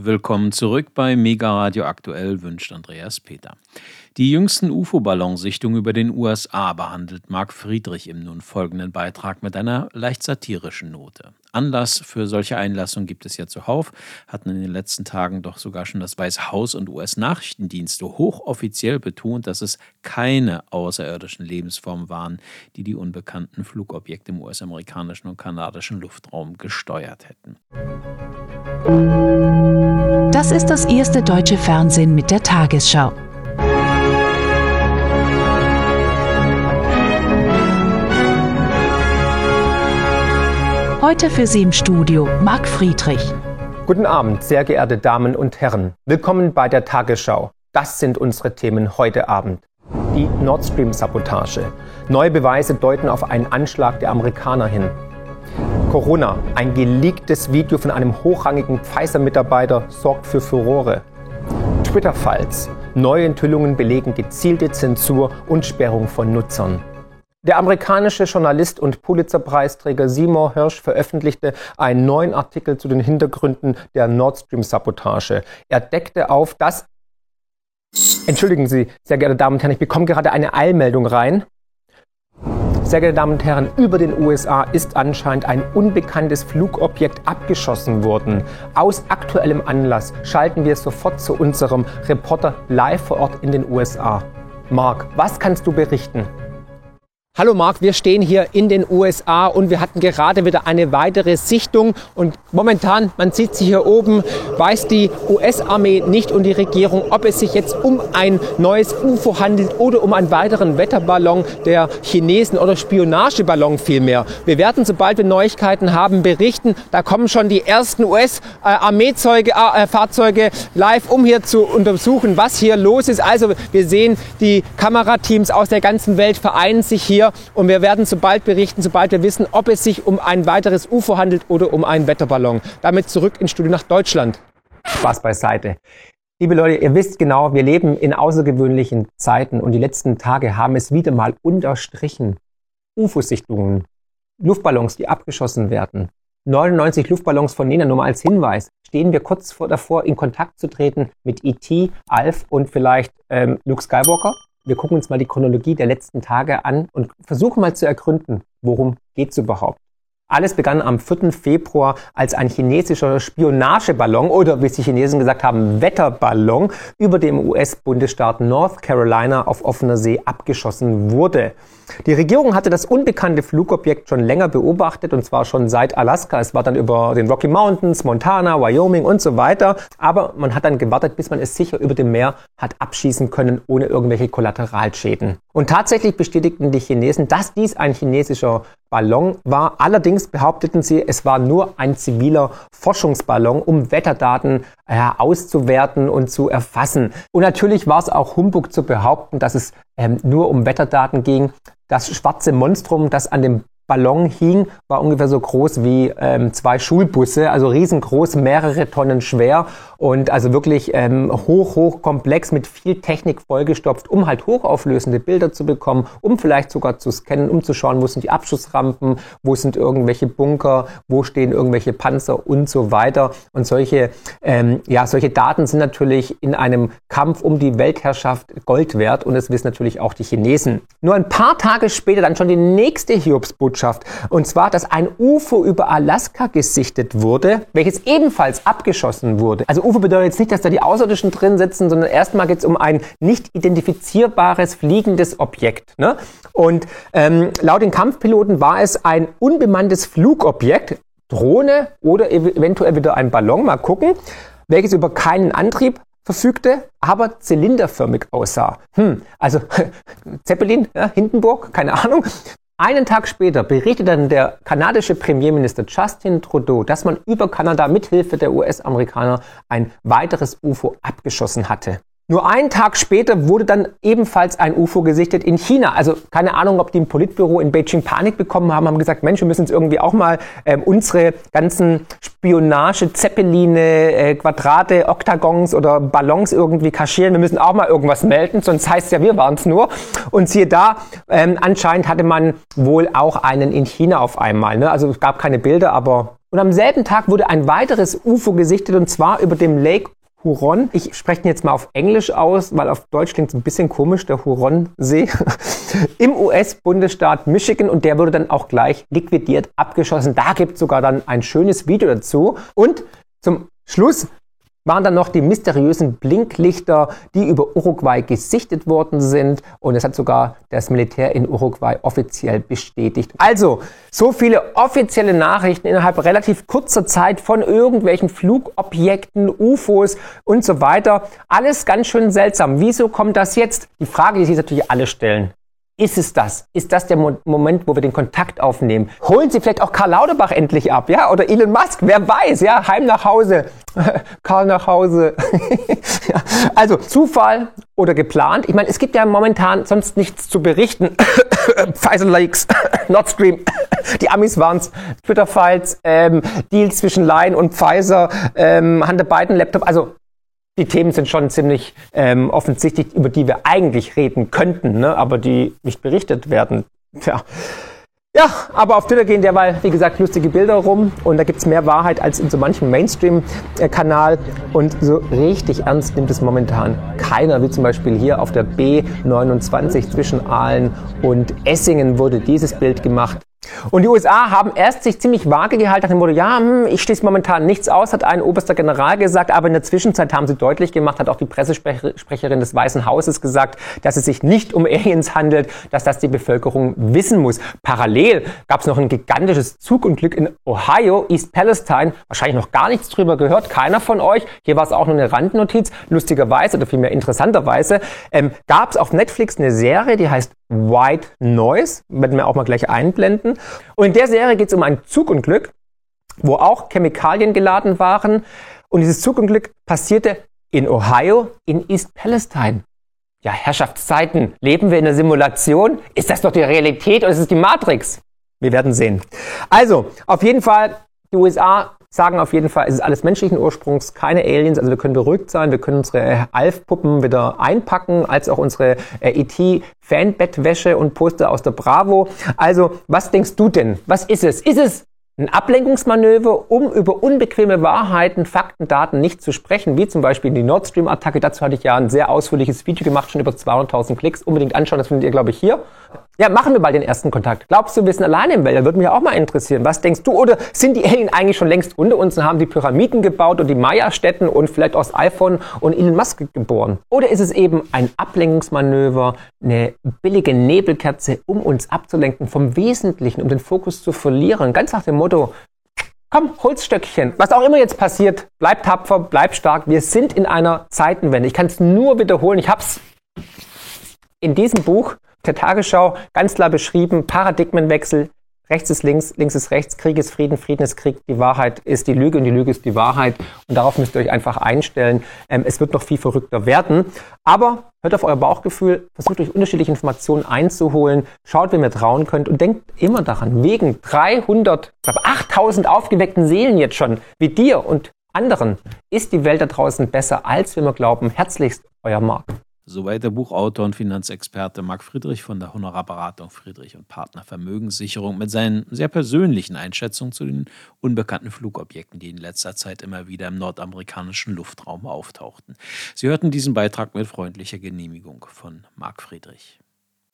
Willkommen zurück bei Mega Radio Aktuell, wünscht Andreas Peter. Die jüngsten UFO-Ballonsichtungen über den USA behandelt Marc Friedrich im nun folgenden Beitrag mit einer leicht satirischen Note. Anlass für solche Einlassungen gibt es ja zuhauf, hatten in den letzten Tagen doch sogar schon das Weiße Haus und US-Nachrichtendienste hochoffiziell betont, dass es keine außerirdischen Lebensformen waren, die die unbekannten Flugobjekte im US-amerikanischen und kanadischen Luftraum gesteuert hätten. Das ist das erste deutsche Fernsehen mit der Tagesschau. Heute für Sie im Studio Marc Friedrich. Guten Abend, sehr geehrte Damen und Herren. Willkommen bei der Tagesschau. Das sind unsere Themen heute Abend. Die Nord Stream-Sabotage. Neue Beweise deuten auf einen Anschlag der Amerikaner hin. Corona, ein geleaktes Video von einem hochrangigen Pfizer-Mitarbeiter sorgt für Furore. Twitter-Files, neue Enthüllungen belegen gezielte Zensur und Sperrung von Nutzern. Der amerikanische Journalist und Pulitzer-Preisträger Seymour Hirsch veröffentlichte einen neuen Artikel zu den Hintergründen der Nord Stream-Sabotage. Er deckte auf, dass Entschuldigen Sie, sehr geehrte Damen und Herren, ich bekomme gerade eine Eilmeldung rein. Sehr geehrte Damen und Herren, über den USA ist anscheinend ein unbekanntes Flugobjekt abgeschossen worden. Aus aktuellem Anlass schalten wir sofort zu unserem Reporter live vor Ort in den USA. Mark, was kannst du berichten? Hallo Marc, wir stehen hier in den USA und wir hatten gerade wieder eine weitere Sichtung und momentan, man sieht sie hier oben, weiß die US-Armee nicht und die Regierung, ob es sich jetzt um ein neues UFO handelt oder um einen weiteren Wetterballon der Chinesen oder Spionageballon vielmehr. Wir werden, sobald wir Neuigkeiten haben, berichten. Da kommen schon die ersten US-Armeezeuge, äh, live, um hier zu untersuchen, was hier los ist. Also wir sehen, die Kamerateams aus der ganzen Welt vereinen sich hier und wir werden sobald berichten, sobald wir wissen, ob es sich um ein weiteres UFO handelt oder um einen Wetterballon. Damit zurück ins Studio nach Deutschland. Spaß beiseite. Liebe Leute, ihr wisst genau, wir leben in außergewöhnlichen Zeiten und die letzten Tage haben es wieder mal unterstrichen. UFO-Sichtungen, Luftballons, die abgeschossen werden, 99 Luftballons von Nena, nur mal als Hinweis, stehen wir kurz vor davor, in Kontakt zu treten mit E.T., Alf und vielleicht ähm, Luke Skywalker? Wir gucken uns mal die Chronologie der letzten Tage an und versuchen mal zu ergründen, worum geht es überhaupt. Alles begann am 4. Februar, als ein chinesischer Spionageballon oder wie es die Chinesen gesagt haben, Wetterballon über dem US-Bundesstaat North Carolina auf offener See abgeschossen wurde. Die Regierung hatte das unbekannte Flugobjekt schon länger beobachtet und zwar schon seit Alaska. Es war dann über den Rocky Mountains, Montana, Wyoming und so weiter. Aber man hat dann gewartet, bis man es sicher über dem Meer hat abschießen können, ohne irgendwelche Kollateralschäden. Und tatsächlich bestätigten die Chinesen, dass dies ein chinesischer Ballon war. Allerdings behaupteten sie, es war nur ein ziviler Forschungsballon, um Wetterdaten äh, auszuwerten und zu erfassen. Und natürlich war es auch Humbug zu behaupten, dass es ähm, nur um Wetterdaten ging. Das schwarze Monstrum, das an dem Ballon hing, war ungefähr so groß wie ähm, zwei Schulbusse, also riesengroß, mehrere Tonnen schwer und also wirklich ähm, hoch, hoch komplex mit viel Technik vollgestopft, um halt hochauflösende Bilder zu bekommen, um vielleicht sogar zu scannen, um zu schauen, wo sind die Abschussrampen, wo sind irgendwelche Bunker, wo stehen irgendwelche Panzer und so weiter. Und solche, ähm, ja, solche Daten sind natürlich in einem Kampf um die Weltherrschaft Gold wert und es wissen natürlich auch die Chinesen. Nur ein paar Tage später dann schon die nächste Hiobsbotschaft Botschaft. Und zwar, dass ein UFO über Alaska gesichtet wurde, welches ebenfalls abgeschossen wurde. Also UFO bedeutet jetzt nicht, dass da die Außerirdischen drin sitzen, sondern erstmal geht es um ein nicht identifizierbares fliegendes Objekt. Ne? Und ähm, laut den Kampfpiloten war es ein unbemanntes Flugobjekt, Drohne oder eventuell wieder ein Ballon, mal gucken, welches über keinen Antrieb verfügte, aber zylinderförmig aussah. Hm, also Zeppelin, ja, Hindenburg, keine Ahnung. Einen Tag später berichtet dann der kanadische Premierminister Justin Trudeau, dass man über Kanada mithilfe der US-Amerikaner ein weiteres UFO abgeschossen hatte. Nur einen Tag später wurde dann ebenfalls ein UFO gesichtet in China. Also keine Ahnung, ob die im Politbüro in Beijing Panik bekommen haben, haben gesagt, Mensch, wir müssen uns irgendwie auch mal ähm, unsere ganzen Spionage, Zeppeline, äh, Quadrate, Oktagons oder Ballons irgendwie kaschieren. Wir müssen auch mal irgendwas melden, sonst heißt ja, wir waren es nur. Und siehe da, ähm, anscheinend hatte man wohl auch einen in China auf einmal. Ne? Also es gab keine Bilder, aber und am selben Tag wurde ein weiteres UFO gesichtet und zwar über dem Lake Huron. Ich spreche ihn jetzt mal auf Englisch aus, weil auf Deutsch klingt es ein bisschen komisch, der Huron-See. Im US-Bundesstaat Michigan und der wurde dann auch gleich liquidiert, abgeschossen. Da gibt es sogar dann ein schönes Video dazu. Und zum Schluss waren dann noch die mysteriösen Blinklichter, die über Uruguay gesichtet worden sind. Und es hat sogar das Militär in Uruguay offiziell bestätigt. Also, so viele offizielle Nachrichten innerhalb relativ kurzer Zeit von irgendwelchen Flugobjekten, UFOs und so weiter. Alles ganz schön seltsam. Wieso kommt das jetzt? Die Frage, die sich natürlich alle stellen. Ist es das? Ist das der Mo Moment, wo wir den Kontakt aufnehmen? Holen Sie vielleicht auch Karl Lauterbach endlich ab, ja? Oder Elon Musk, wer weiß, ja? Heim nach Hause. Karl nach Hause. ja. Also Zufall oder geplant. Ich meine, es gibt ja momentan sonst nichts zu berichten. Pfizer Lakes, Nord Stream, die Amis waren's, Twitter-Files, ähm, Deals zwischen Lion und Pfizer, ähm, Hunter Biden Laptop. Also die Themen sind schon ziemlich ähm, offensichtlich, über die wir eigentlich reden könnten, ne? aber die nicht berichtet werden. Tja. Ja, aber auf Twitter gehen derweil, wie gesagt, lustige Bilder rum und da gibt es mehr Wahrheit als in so manchem Mainstream-Kanal und so richtig ernst nimmt es momentan keiner, wie zum Beispiel hier auf der B29 zwischen Aalen und Essingen wurde dieses Bild gemacht. Und die USA haben erst sich ziemlich vage gehalten nach dem Motto, ja, hm, ich schließe momentan nichts aus, hat ein oberster General gesagt, aber in der Zwischenzeit haben sie deutlich gemacht, hat auch die Pressesprecherin des Weißen Hauses gesagt, dass es sich nicht um Aliens handelt, dass das die Bevölkerung wissen muss. Parallel gab es noch ein gigantisches Zugunglück in Ohio, East Palestine, wahrscheinlich noch gar nichts drüber gehört, keiner von euch. Hier war es auch nur eine Randnotiz, lustigerweise oder vielmehr interessanterweise, ähm, gab es auf Netflix eine Serie, die heißt White Noise, werden wir auch mal gleich einblenden. Und in der Serie geht es um ein Zugunglück, wo auch Chemikalien geladen waren. Und dieses Zugunglück passierte in Ohio, in East Palestine. Ja, Herrschaftszeiten, leben wir in einer Simulation? Ist das doch die Realität oder ist es die Matrix? Wir werden sehen. Also, auf jeden Fall, die USA sagen auf jeden Fall, es ist alles menschlichen Ursprungs, keine Aliens, also wir können beruhigt sein, wir können unsere Alf-Puppen wieder einpacken, als auch unsere äh, ET-Fanbettwäsche und Poster aus der Bravo. Also, was denkst du denn? Was ist es? Ist es ein Ablenkungsmanöver, um über unbequeme Wahrheiten, Fakten, Daten nicht zu sprechen, wie zum Beispiel die Nord Stream-Attacke. Dazu hatte ich ja ein sehr ausführliches Video gemacht, schon über 200.000 Klicks. Unbedingt anschauen, das findet ihr, glaube ich, hier. Ja, machen wir mal den ersten Kontakt. Glaubst du, wir sind alleine im Weltall? Würde mich auch mal interessieren. Was denkst du? Oder sind die Alien eigentlich schon längst unter uns und haben die Pyramiden gebaut und die Maya-Städten und vielleicht aus iPhone und Elon Musk geboren? Oder ist es eben ein Ablenkungsmanöver, eine billige Nebelkerze, um uns abzulenken vom Wesentlichen, um den Fokus zu verlieren? Ganz nach dem Motto, Komm, Holzstöckchen. Was auch immer jetzt passiert, bleib tapfer, bleib stark. Wir sind in einer Zeitenwende. Ich kann es nur wiederholen. Ich habe es in diesem Buch der Tagesschau ganz klar beschrieben, Paradigmenwechsel, rechts ist links, links ist rechts, Krieg ist Frieden, Frieden ist Krieg, die Wahrheit ist die Lüge und die Lüge ist die Wahrheit. Und darauf müsst ihr euch einfach einstellen. Ähm, es wird noch viel verrückter werden. Aber hört auf euer Bauchgefühl, versucht euch unterschiedliche Informationen einzuholen, schaut, wem ihr trauen könnt und denkt immer daran, wegen 300, ich glaube 8000 aufgeweckten Seelen jetzt schon, wie dir und anderen, ist die Welt da draußen besser, als wir glauben. Herzlichst, euer Marc. Soweit der Buchautor und Finanzexperte Marc Friedrich von der Honorarberatung Friedrich und Partner Vermögenssicherung mit seinen sehr persönlichen Einschätzungen zu den unbekannten Flugobjekten, die in letzter Zeit immer wieder im nordamerikanischen Luftraum auftauchten. Sie hörten diesen Beitrag mit freundlicher Genehmigung von Marc Friedrich.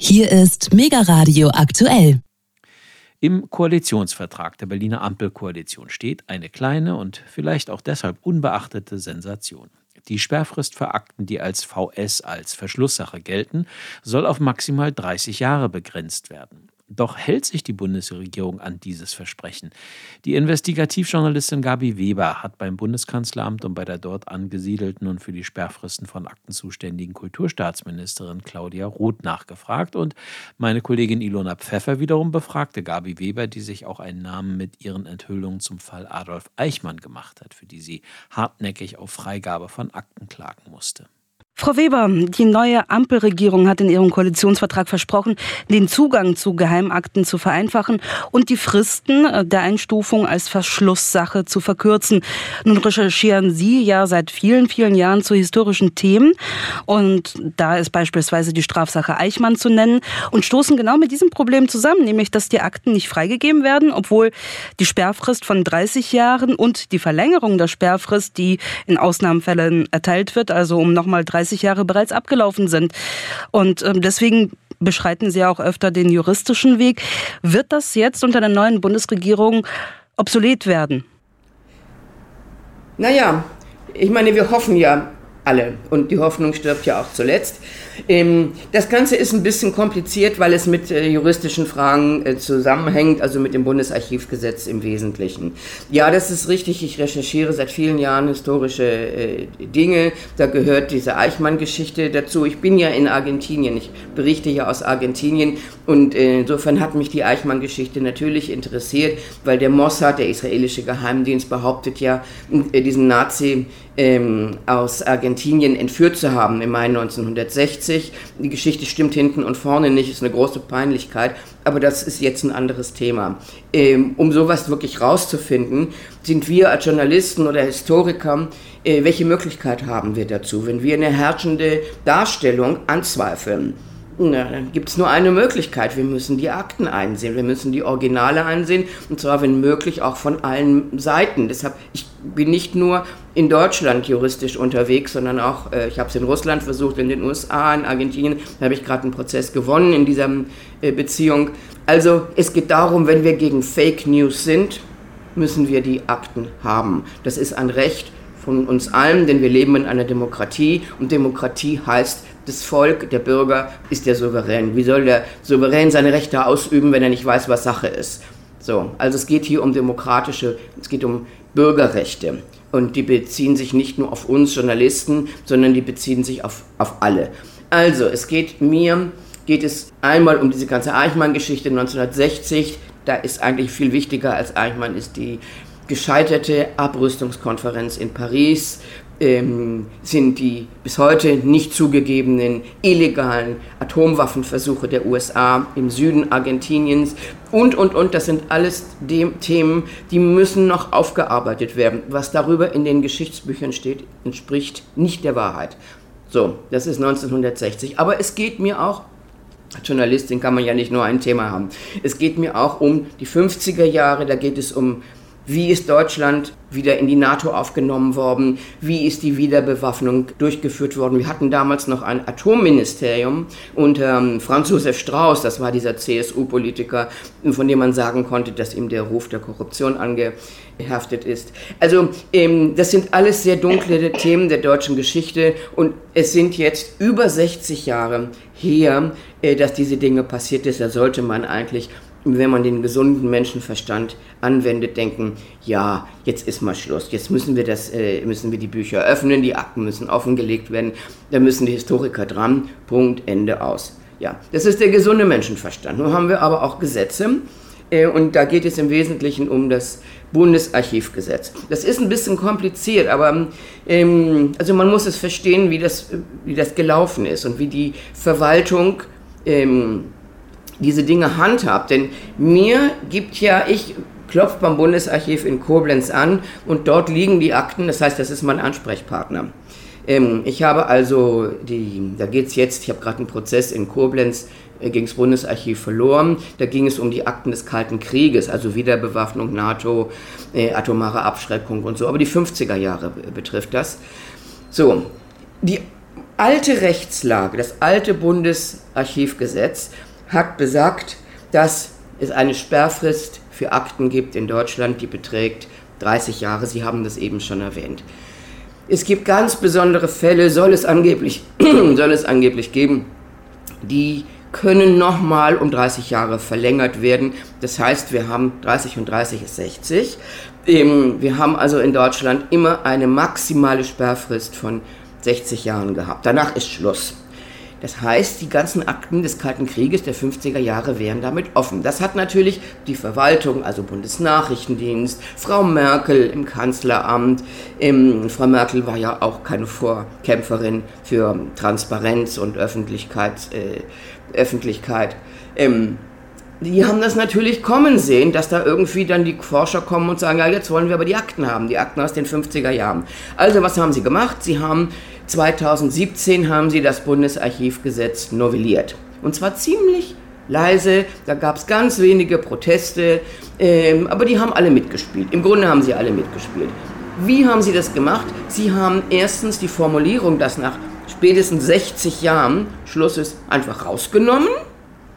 Hier ist Mega Radio aktuell. Im Koalitionsvertrag der Berliner Ampelkoalition steht eine kleine und vielleicht auch deshalb unbeachtete Sensation. Die Sperrfrist für Akten, die als VS als Verschlusssache gelten, soll auf maximal 30 Jahre begrenzt werden. Doch hält sich die Bundesregierung an dieses Versprechen? Die Investigativjournalistin Gabi Weber hat beim Bundeskanzleramt und bei der dort angesiedelten und für die Sperrfristen von Akten zuständigen Kulturstaatsministerin Claudia Roth nachgefragt und meine Kollegin Ilona Pfeffer wiederum befragte Gabi Weber, die sich auch einen Namen mit ihren Enthüllungen zum Fall Adolf Eichmann gemacht hat, für die sie hartnäckig auf Freigabe von Akten klagen musste. Frau Weber, die neue Ampelregierung hat in ihrem Koalitionsvertrag versprochen, den Zugang zu Geheimakten zu vereinfachen und die Fristen äh, der Einstufung als Verschlusssache zu verkürzen. Nun recherchieren Sie ja seit vielen, vielen Jahren zu historischen Themen und da ist beispielsweise die Strafsache Eichmann zu nennen und stoßen genau mit diesem Problem zusammen, nämlich dass die Akten nicht freigegeben werden, obwohl die Sperrfrist von 30 Jahren und die Verlängerung der Sperrfrist, die in Ausnahmefällen erteilt wird, also um nochmal 30 30 Jahre bereits abgelaufen sind. Und ähm, deswegen beschreiten Sie auch öfter den juristischen Weg. Wird das jetzt unter der neuen Bundesregierung obsolet werden? Naja, ich meine, wir hoffen ja alle und die Hoffnung stirbt ja auch zuletzt. Ähm, das Ganze ist ein bisschen kompliziert, weil es mit äh, juristischen Fragen äh, zusammenhängt, also mit dem Bundesarchivgesetz im Wesentlichen. Ja, das ist richtig. Ich recherchiere seit vielen Jahren historische äh, Dinge. Da gehört diese Eichmann-Geschichte dazu. Ich bin ja in Argentinien. Ich berichte ja aus Argentinien. Und insofern hat mich die Eichmann-Geschichte natürlich interessiert, weil der Mossad, der israelische Geheimdienst, behauptet ja, diesen Nazi ähm, aus Argentinien entführt zu haben im Mai 1960 60. Die Geschichte stimmt hinten und vorne nicht, ist eine große Peinlichkeit, aber das ist jetzt ein anderes Thema. Ähm, um sowas wirklich rauszufinden, sind wir als Journalisten oder Historiker, äh, welche Möglichkeit haben wir dazu, wenn wir eine herrschende Darstellung anzweifeln? Na, dann gibt es nur eine Möglichkeit. Wir müssen die Akten einsehen, wir müssen die Originale einsehen und zwar, wenn möglich, auch von allen Seiten. Deshalb, ich bin nicht nur in Deutschland juristisch unterwegs, sondern auch, äh, ich habe es in Russland versucht, in den USA, in Argentinien, da habe ich gerade einen Prozess gewonnen in dieser äh, Beziehung. Also es geht darum, wenn wir gegen Fake News sind, müssen wir die Akten haben. Das ist ein Recht von uns allen, denn wir leben in einer Demokratie und Demokratie heißt, das Volk, der Bürger ist der Souverän. Wie soll der Souverän seine Rechte ausüben, wenn er nicht weiß, was Sache ist? So, also es geht hier um demokratische, es geht um Bürgerrechte. Und die beziehen sich nicht nur auf uns Journalisten, sondern die beziehen sich auf, auf alle. Also, es geht mir, geht es einmal um diese ganze Eichmann-Geschichte 1960. Da ist eigentlich viel wichtiger als Eichmann ist die gescheiterte Abrüstungskonferenz in Paris ähm, sind die bis heute nicht zugegebenen illegalen Atomwaffenversuche der USA im Süden Argentiniens und, und, und. Das sind alles Themen, die müssen noch aufgearbeitet werden. Was darüber in den Geschichtsbüchern steht, entspricht nicht der Wahrheit. So, das ist 1960. Aber es geht mir auch als Journalistin kann man ja nicht nur ein Thema haben. Es geht mir auch um die 50er Jahre, da geht es um wie ist Deutschland wieder in die NATO aufgenommen worden? Wie ist die Wiederbewaffnung durchgeführt worden? Wir hatten damals noch ein Atomministerium unter ähm, Franz Josef Strauß, das war dieser CSU-Politiker, von dem man sagen konnte, dass ihm der Ruf der Korruption angehaftet ist. Also ähm, das sind alles sehr dunkle Themen der deutschen Geschichte und es sind jetzt über 60 Jahre her, äh, dass diese Dinge passiert ist. Da sollte man eigentlich wenn man den gesunden Menschenverstand anwendet, denken, ja, jetzt ist mal Schluss, jetzt müssen wir, das, äh, müssen wir die Bücher öffnen, die Akten müssen offengelegt werden, da müssen die Historiker dran, Punkt, Ende aus. Ja, das ist der gesunde Menschenverstand. Nun haben wir aber auch Gesetze äh, und da geht es im Wesentlichen um das Bundesarchivgesetz. Das ist ein bisschen kompliziert, aber ähm, also man muss es verstehen, wie das, wie das gelaufen ist und wie die Verwaltung ähm, diese Dinge handhabt. Denn mir gibt ja, ich klopfe beim Bundesarchiv in Koblenz an und dort liegen die Akten, das heißt, das ist mein Ansprechpartner. Ähm, ich habe also, die, da geht es jetzt, ich habe gerade einen Prozess in Koblenz äh, gegen das Bundesarchiv verloren. Da ging es um die Akten des Kalten Krieges, also Wiederbewaffnung, NATO, äh, atomare Abschreckung und so. Aber die 50er Jahre betrifft das. So, die alte Rechtslage, das alte Bundesarchivgesetz hat besagt, dass es eine Sperrfrist für Akten gibt in Deutschland, die beträgt 30 Jahre. Sie haben das eben schon erwähnt. Es gibt ganz besondere Fälle, soll es angeblich, soll es angeblich geben, die können nochmal um 30 Jahre verlängert werden. Das heißt, wir haben 30 und 30 ist 60. Ähm, wir haben also in Deutschland immer eine maximale Sperrfrist von 60 Jahren gehabt. Danach ist Schluss. Das heißt, die ganzen Akten des Kalten Krieges der 50er Jahre wären damit offen. Das hat natürlich die Verwaltung, also Bundesnachrichtendienst, Frau Merkel im Kanzleramt. Ähm, Frau Merkel war ja auch keine Vorkämpferin für Transparenz und Öffentlichkeit. Äh, Öffentlichkeit. Ähm, die haben das natürlich kommen sehen, dass da irgendwie dann die Forscher kommen und sagen, ja, jetzt wollen wir aber die Akten haben, die Akten aus den 50er Jahren. Also was haben sie gemacht? Sie haben 2017 haben sie das Bundesarchivgesetz novelliert. Und zwar ziemlich leise, da gab es ganz wenige Proteste, ähm, aber die haben alle mitgespielt. Im Grunde haben sie alle mitgespielt. Wie haben sie das gemacht? Sie haben erstens die Formulierung, dass nach spätestens 60 Jahren Schluss ist, einfach rausgenommen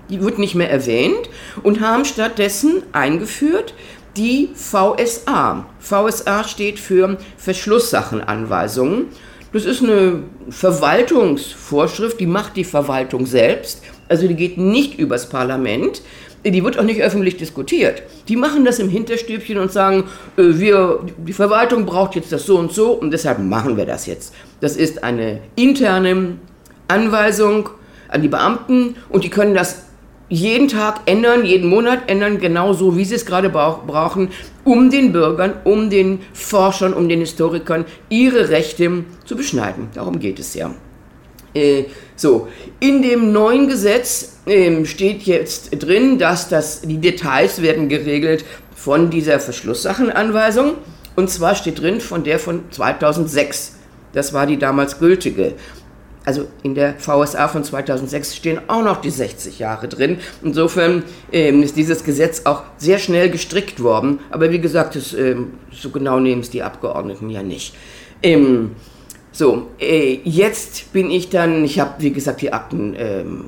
die wird nicht mehr erwähnt und haben stattdessen eingeführt die VSA. VSA steht für Verschlusssachenanweisungen. Das ist eine Verwaltungsvorschrift, die macht die Verwaltung selbst. Also die geht nicht übers Parlament. Die wird auch nicht öffentlich diskutiert. Die machen das im Hinterstübchen und sagen, äh, wir, die Verwaltung braucht jetzt das so und so und deshalb machen wir das jetzt. Das ist eine interne Anweisung an die Beamten und die können das jeden Tag ändern, jeden Monat ändern, genauso wie sie es gerade brauchen, um den Bürgern, um den Forschern, um den Historikern ihre Rechte zu beschneiden. Darum geht es ja. Äh, so, in dem neuen Gesetz äh, steht jetzt drin, dass das, die Details werden geregelt von dieser Verschlusssachenanweisung. Und zwar steht drin von der von 2006. Das war die damals gültige also in der VSA von 2006 stehen auch noch die 60 Jahre drin. Insofern ähm, ist dieses Gesetz auch sehr schnell gestrickt worden. Aber wie gesagt, das, ähm, so genau nehmen es die Abgeordneten ja nicht. Ähm, so, äh, jetzt bin ich dann, ich habe wie gesagt die Akten ähm,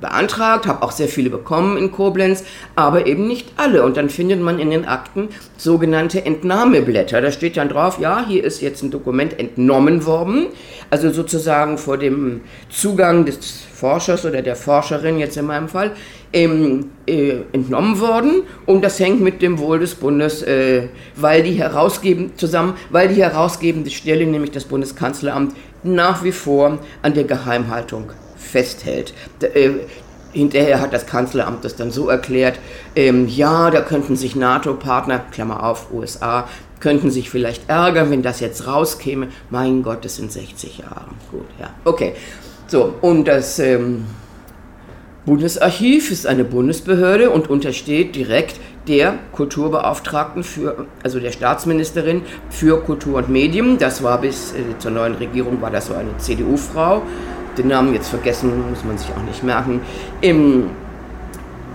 beantragt, habe auch sehr viele bekommen in Koblenz, aber eben nicht alle. Und dann findet man in den Akten sogenannte Entnahmeblätter. Da steht dann drauf, ja, hier ist jetzt ein Dokument entnommen worden, also sozusagen vor dem Zugang des Forschers oder der Forscherin jetzt in meinem Fall ähm, äh, entnommen worden und das hängt mit dem Wohl des Bundes, äh, weil die herausgeben zusammen, weil die herausgebende Stelle, nämlich das Bundeskanzleramt, nach wie vor an der Geheimhaltung festhält. Äh, hinterher hat das Kanzleramt das dann so erklärt, ähm, ja, da könnten sich NATO-Partner, Klammer auf, USA, könnten sich vielleicht ärgern, wenn das jetzt rauskäme. Mein Gott, das sind 60 Jahre. Gut, ja. Okay. So, und das ähm, Bundesarchiv ist eine Bundesbehörde und untersteht direkt der Kulturbeauftragten für, also der Staatsministerin für Kultur und Medien. Das war bis äh, zur neuen Regierung war das so eine CDU-Frau den Namen jetzt vergessen, muss man sich auch nicht merken. Im,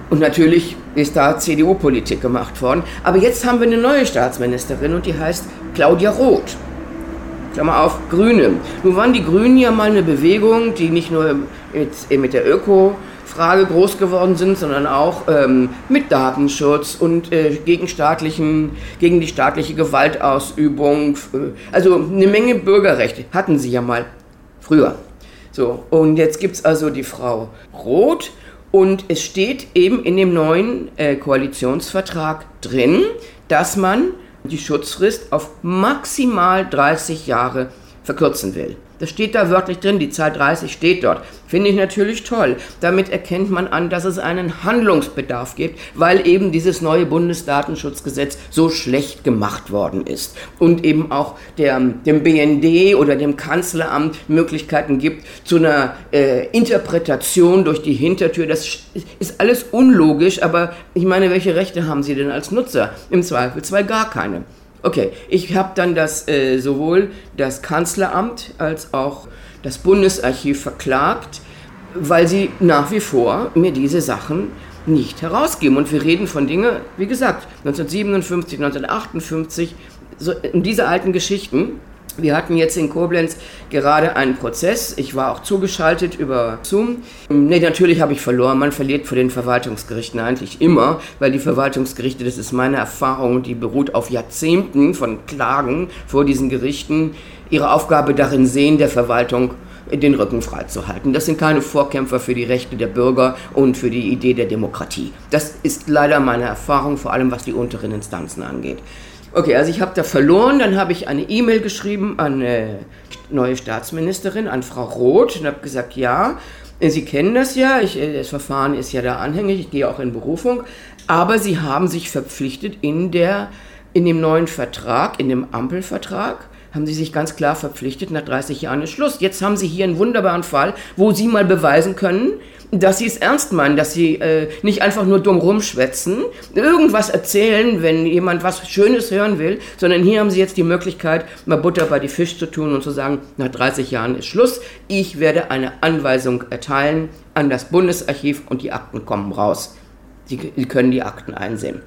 und natürlich ist da CDU-Politik gemacht worden. Aber jetzt haben wir eine neue Staatsministerin und die heißt Claudia Roth. Klammer auf, Grüne. Nun waren die Grünen ja mal eine Bewegung, die nicht nur mit, mit der Öko-Frage groß geworden sind, sondern auch ähm, mit Datenschutz und äh, gegen, staatlichen, gegen die staatliche Gewaltausübung. Äh, also eine Menge Bürgerrechte hatten sie ja mal früher. So, und jetzt gibt es also die Frau Roth und es steht eben in dem neuen äh, Koalitionsvertrag drin, dass man die Schutzfrist auf maximal 30 Jahre verkürzen will. Das steht da wörtlich drin, die Zahl 30 steht dort. Finde ich natürlich toll. Damit erkennt man an, dass es einen Handlungsbedarf gibt, weil eben dieses neue Bundesdatenschutzgesetz so schlecht gemacht worden ist und eben auch der, dem BND oder dem Kanzleramt Möglichkeiten gibt zu einer äh, Interpretation durch die Hintertür. Das ist alles unlogisch, aber ich meine, welche Rechte haben Sie denn als Nutzer? Im Zweifelsfall gar keine. Okay, ich habe dann das äh, sowohl das Kanzleramt als auch das Bundesarchiv verklagt, weil sie nach wie vor mir diese Sachen nicht herausgeben. Und wir reden von Dingen, wie gesagt, 1957, 1958, so, um diese alten Geschichten. Wir hatten jetzt in Koblenz gerade einen Prozess. Ich war auch zugeschaltet über Zoom. Nee, natürlich habe ich verloren. Man verliert vor den Verwaltungsgerichten eigentlich immer, weil die Verwaltungsgerichte, das ist meine Erfahrung, die beruht auf Jahrzehnten von Klagen vor diesen Gerichten, ihre Aufgabe darin sehen, der Verwaltung den Rücken freizuhalten. Das sind keine Vorkämpfer für die Rechte der Bürger und für die Idee der Demokratie. Das ist leider meine Erfahrung, vor allem was die unteren Instanzen angeht. Okay, also ich habe da verloren, dann habe ich eine E-Mail geschrieben an eine neue Staatsministerin, an Frau Roth und habe gesagt, ja, Sie kennen das ja, ich, das Verfahren ist ja da anhängig, ich gehe auch in Berufung, aber Sie haben sich verpflichtet in, der, in dem neuen Vertrag, in dem Ampelvertrag, haben Sie sich ganz klar verpflichtet, nach 30 Jahren ist Schluss. Jetzt haben Sie hier einen wunderbaren Fall, wo Sie mal beweisen können, dass sie es ernst meinen, dass sie äh, nicht einfach nur dumm rumschwätzen, irgendwas erzählen, wenn jemand was Schönes hören will, sondern hier haben sie jetzt die Möglichkeit, mal Butter bei die Fisch zu tun und zu sagen, nach 30 Jahren ist Schluss, ich werde eine Anweisung erteilen an das Bundesarchiv und die Akten kommen raus. Sie, sie können die Akten einsehen.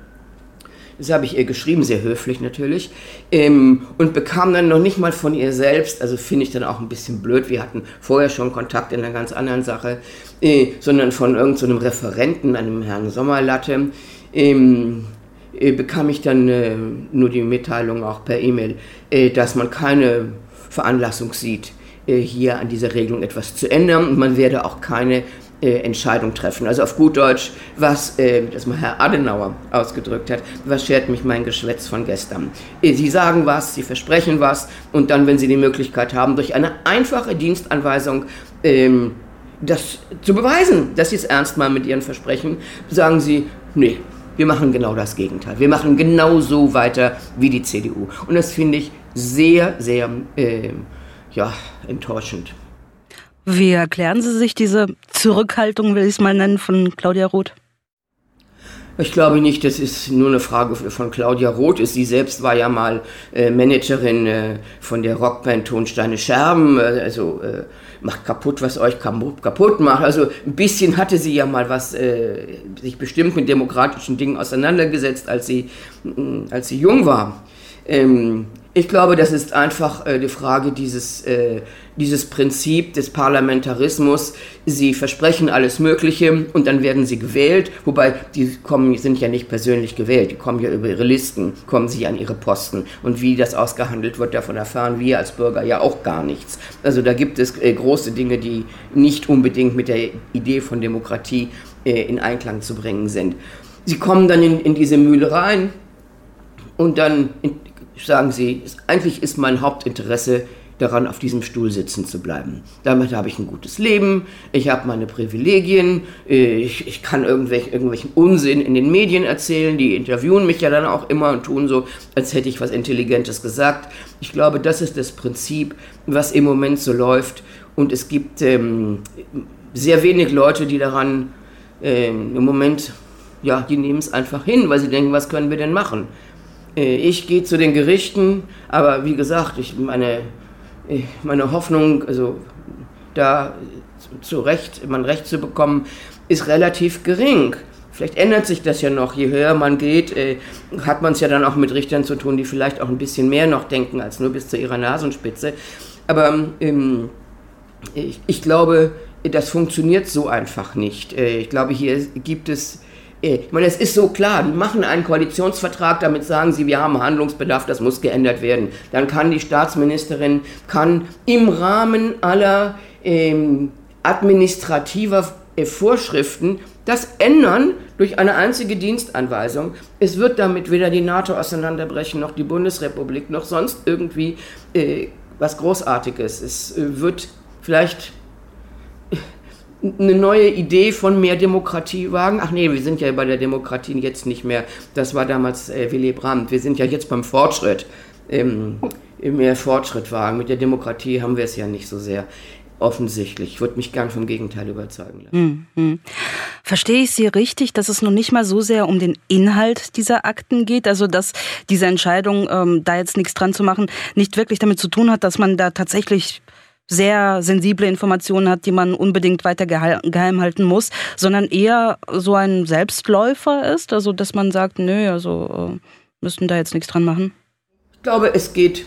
Das habe ich ihr geschrieben, sehr höflich natürlich. Ähm, und bekam dann noch nicht mal von ihr selbst, also finde ich dann auch ein bisschen blöd, wir hatten vorher schon Kontakt in einer ganz anderen Sache, äh, sondern von irgendeinem so Referenten, einem Herrn Sommerlatte, ähm, äh, bekam ich dann äh, nur die Mitteilung auch per E-Mail, äh, dass man keine Veranlassung sieht, äh, hier an dieser Regelung etwas zu ändern und man werde auch keine äh, Entscheidung treffen. Also auf gut Deutsch, was, äh, das mal Herr Adenauer ausgedrückt hat, was schert mich mein Geschwätz von gestern? Äh, sie sagen was, Sie versprechen was und dann, wenn Sie die Möglichkeit haben, durch eine einfache Dienstanweisung ähm, das zu beweisen, dass Sie es ernst meinen mit Ihren Versprechen, sagen Sie, nee, wir machen genau das Gegenteil. Wir machen genau so weiter wie die CDU. Und das finde ich sehr, sehr äh, ja, enttäuschend. Wie erklären Sie sich diese Zurückhaltung, will ich es mal nennen, von Claudia Roth? Ich glaube nicht, das ist nur eine Frage von Claudia Roth. Sie selbst war ja mal äh, Managerin äh, von der Rockband Tonsteine Scherben. Äh, also macht kaputt, was euch kaputt macht. Also ein bisschen hatte sie ja mal was, sich bestimmt mit demokratischen Dingen auseinandergesetzt, als sie, als sie jung war. Ähm, ich glaube, das ist einfach äh, die Frage dieses, äh, dieses Prinzip des Parlamentarismus. Sie versprechen alles Mögliche und dann werden sie gewählt, wobei die kommen, sind ja nicht persönlich gewählt, die kommen ja über ihre Listen, kommen sie an ihre Posten. Und wie das ausgehandelt wird, davon erfahren wir als Bürger ja auch gar nichts. Also da gibt es äh, große Dinge, die nicht unbedingt mit der Idee von Demokratie äh, in Einklang zu bringen sind. Sie kommen dann in, in diese Mühle rein und dann sagen sie, eigentlich ist mein Hauptinteresse daran, auf diesem Stuhl sitzen zu bleiben. Damit habe ich ein gutes Leben, ich habe meine Privilegien, ich, ich kann irgendwelch, irgendwelchen Unsinn in den Medien erzählen, die interviewen mich ja dann auch immer und tun so, als hätte ich was Intelligentes gesagt. Ich glaube, das ist das Prinzip, was im Moment so läuft und es gibt ähm, sehr wenig Leute, die daran ähm, im Moment, ja, die nehmen es einfach hin, weil sie denken, was können wir denn machen? Äh, ich gehe zu den Gerichten, aber wie gesagt, ich meine, äh, meine Hoffnung, also da zu Recht, man Recht zu bekommen, ist relativ gering. Vielleicht ändert sich das ja noch. Je höher man geht, äh, hat man es ja dann auch mit Richtern zu tun, die vielleicht auch ein bisschen mehr noch denken als nur bis zu ihrer Nasenspitze. Aber ähm, ich, ich, glaube, das funktioniert so einfach nicht. Ich glaube, hier gibt es ich meine, es ist so klar, die machen einen Koalitionsvertrag, damit sagen sie, wir haben Handlungsbedarf, das muss geändert werden. Dann kann die Staatsministerin kann im Rahmen aller ähm, administrativer äh, Vorschriften das ändern durch eine einzige Dienstanweisung. Es wird damit weder die NATO auseinanderbrechen, noch die Bundesrepublik, noch sonst irgendwie äh, was Großartiges. Es äh, wird vielleicht eine neue Idee von mehr Demokratie wagen. Ach nee, wir sind ja bei der Demokratie jetzt nicht mehr. Das war damals äh, Willy Brandt. Wir sind ja jetzt beim Fortschritt. Ähm, mehr Fortschritt wagen. Mit der Demokratie haben wir es ja nicht so sehr. Offensichtlich. Ich würde mich gern vom Gegenteil überzeugen lassen. Mhm. Verstehe ich Sie richtig, dass es noch nicht mal so sehr um den Inhalt dieser Akten geht? Also, dass diese Entscheidung, ähm, da jetzt nichts dran zu machen, nicht wirklich damit zu tun hat, dass man da tatsächlich sehr sensible Informationen hat, die man unbedingt weiter geheim halten muss, sondern eher so ein Selbstläufer ist, also dass man sagt, nö, also äh, müssten da jetzt nichts dran machen? Ich glaube, es geht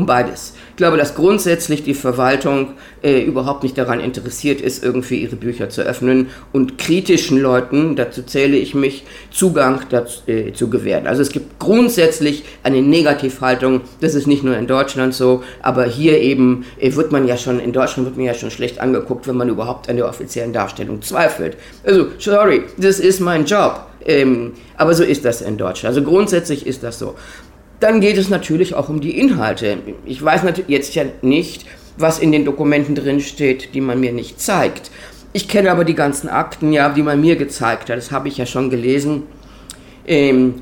um beides. Ich glaube, dass grundsätzlich die Verwaltung äh, überhaupt nicht daran interessiert ist, irgendwie ihre Bücher zu öffnen und kritischen Leuten, dazu zähle ich mich, Zugang dazu, äh, zu gewähren. Also es gibt grundsätzlich eine Negativhaltung, das ist nicht nur in Deutschland so, aber hier eben äh, wird man ja schon, in Deutschland wird man ja schon schlecht angeguckt, wenn man überhaupt an der offiziellen Darstellung zweifelt. Also, sorry, das ist mein Job. Ähm, aber so ist das in Deutschland. Also grundsätzlich ist das so. Dann geht es natürlich auch um die Inhalte. Ich weiß jetzt ja nicht, was in den Dokumenten drin steht, die man mir nicht zeigt. ich kenne aber die ganzen Akten, ja, die man mir gezeigt hat. Das habe ich ja schon gelesen. Ähm,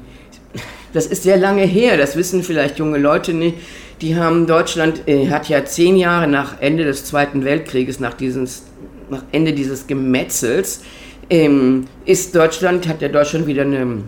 das ist sehr lange her, das wissen vielleicht junge Leute nicht. Die haben Deutschland äh, hat ja zehn Jahre nach Ende des Zweiten Weltkrieges, nach, dieses, nach Ende dieses Gemetzels, ähm, ist Deutschland, hat ja Deutschland wieder eine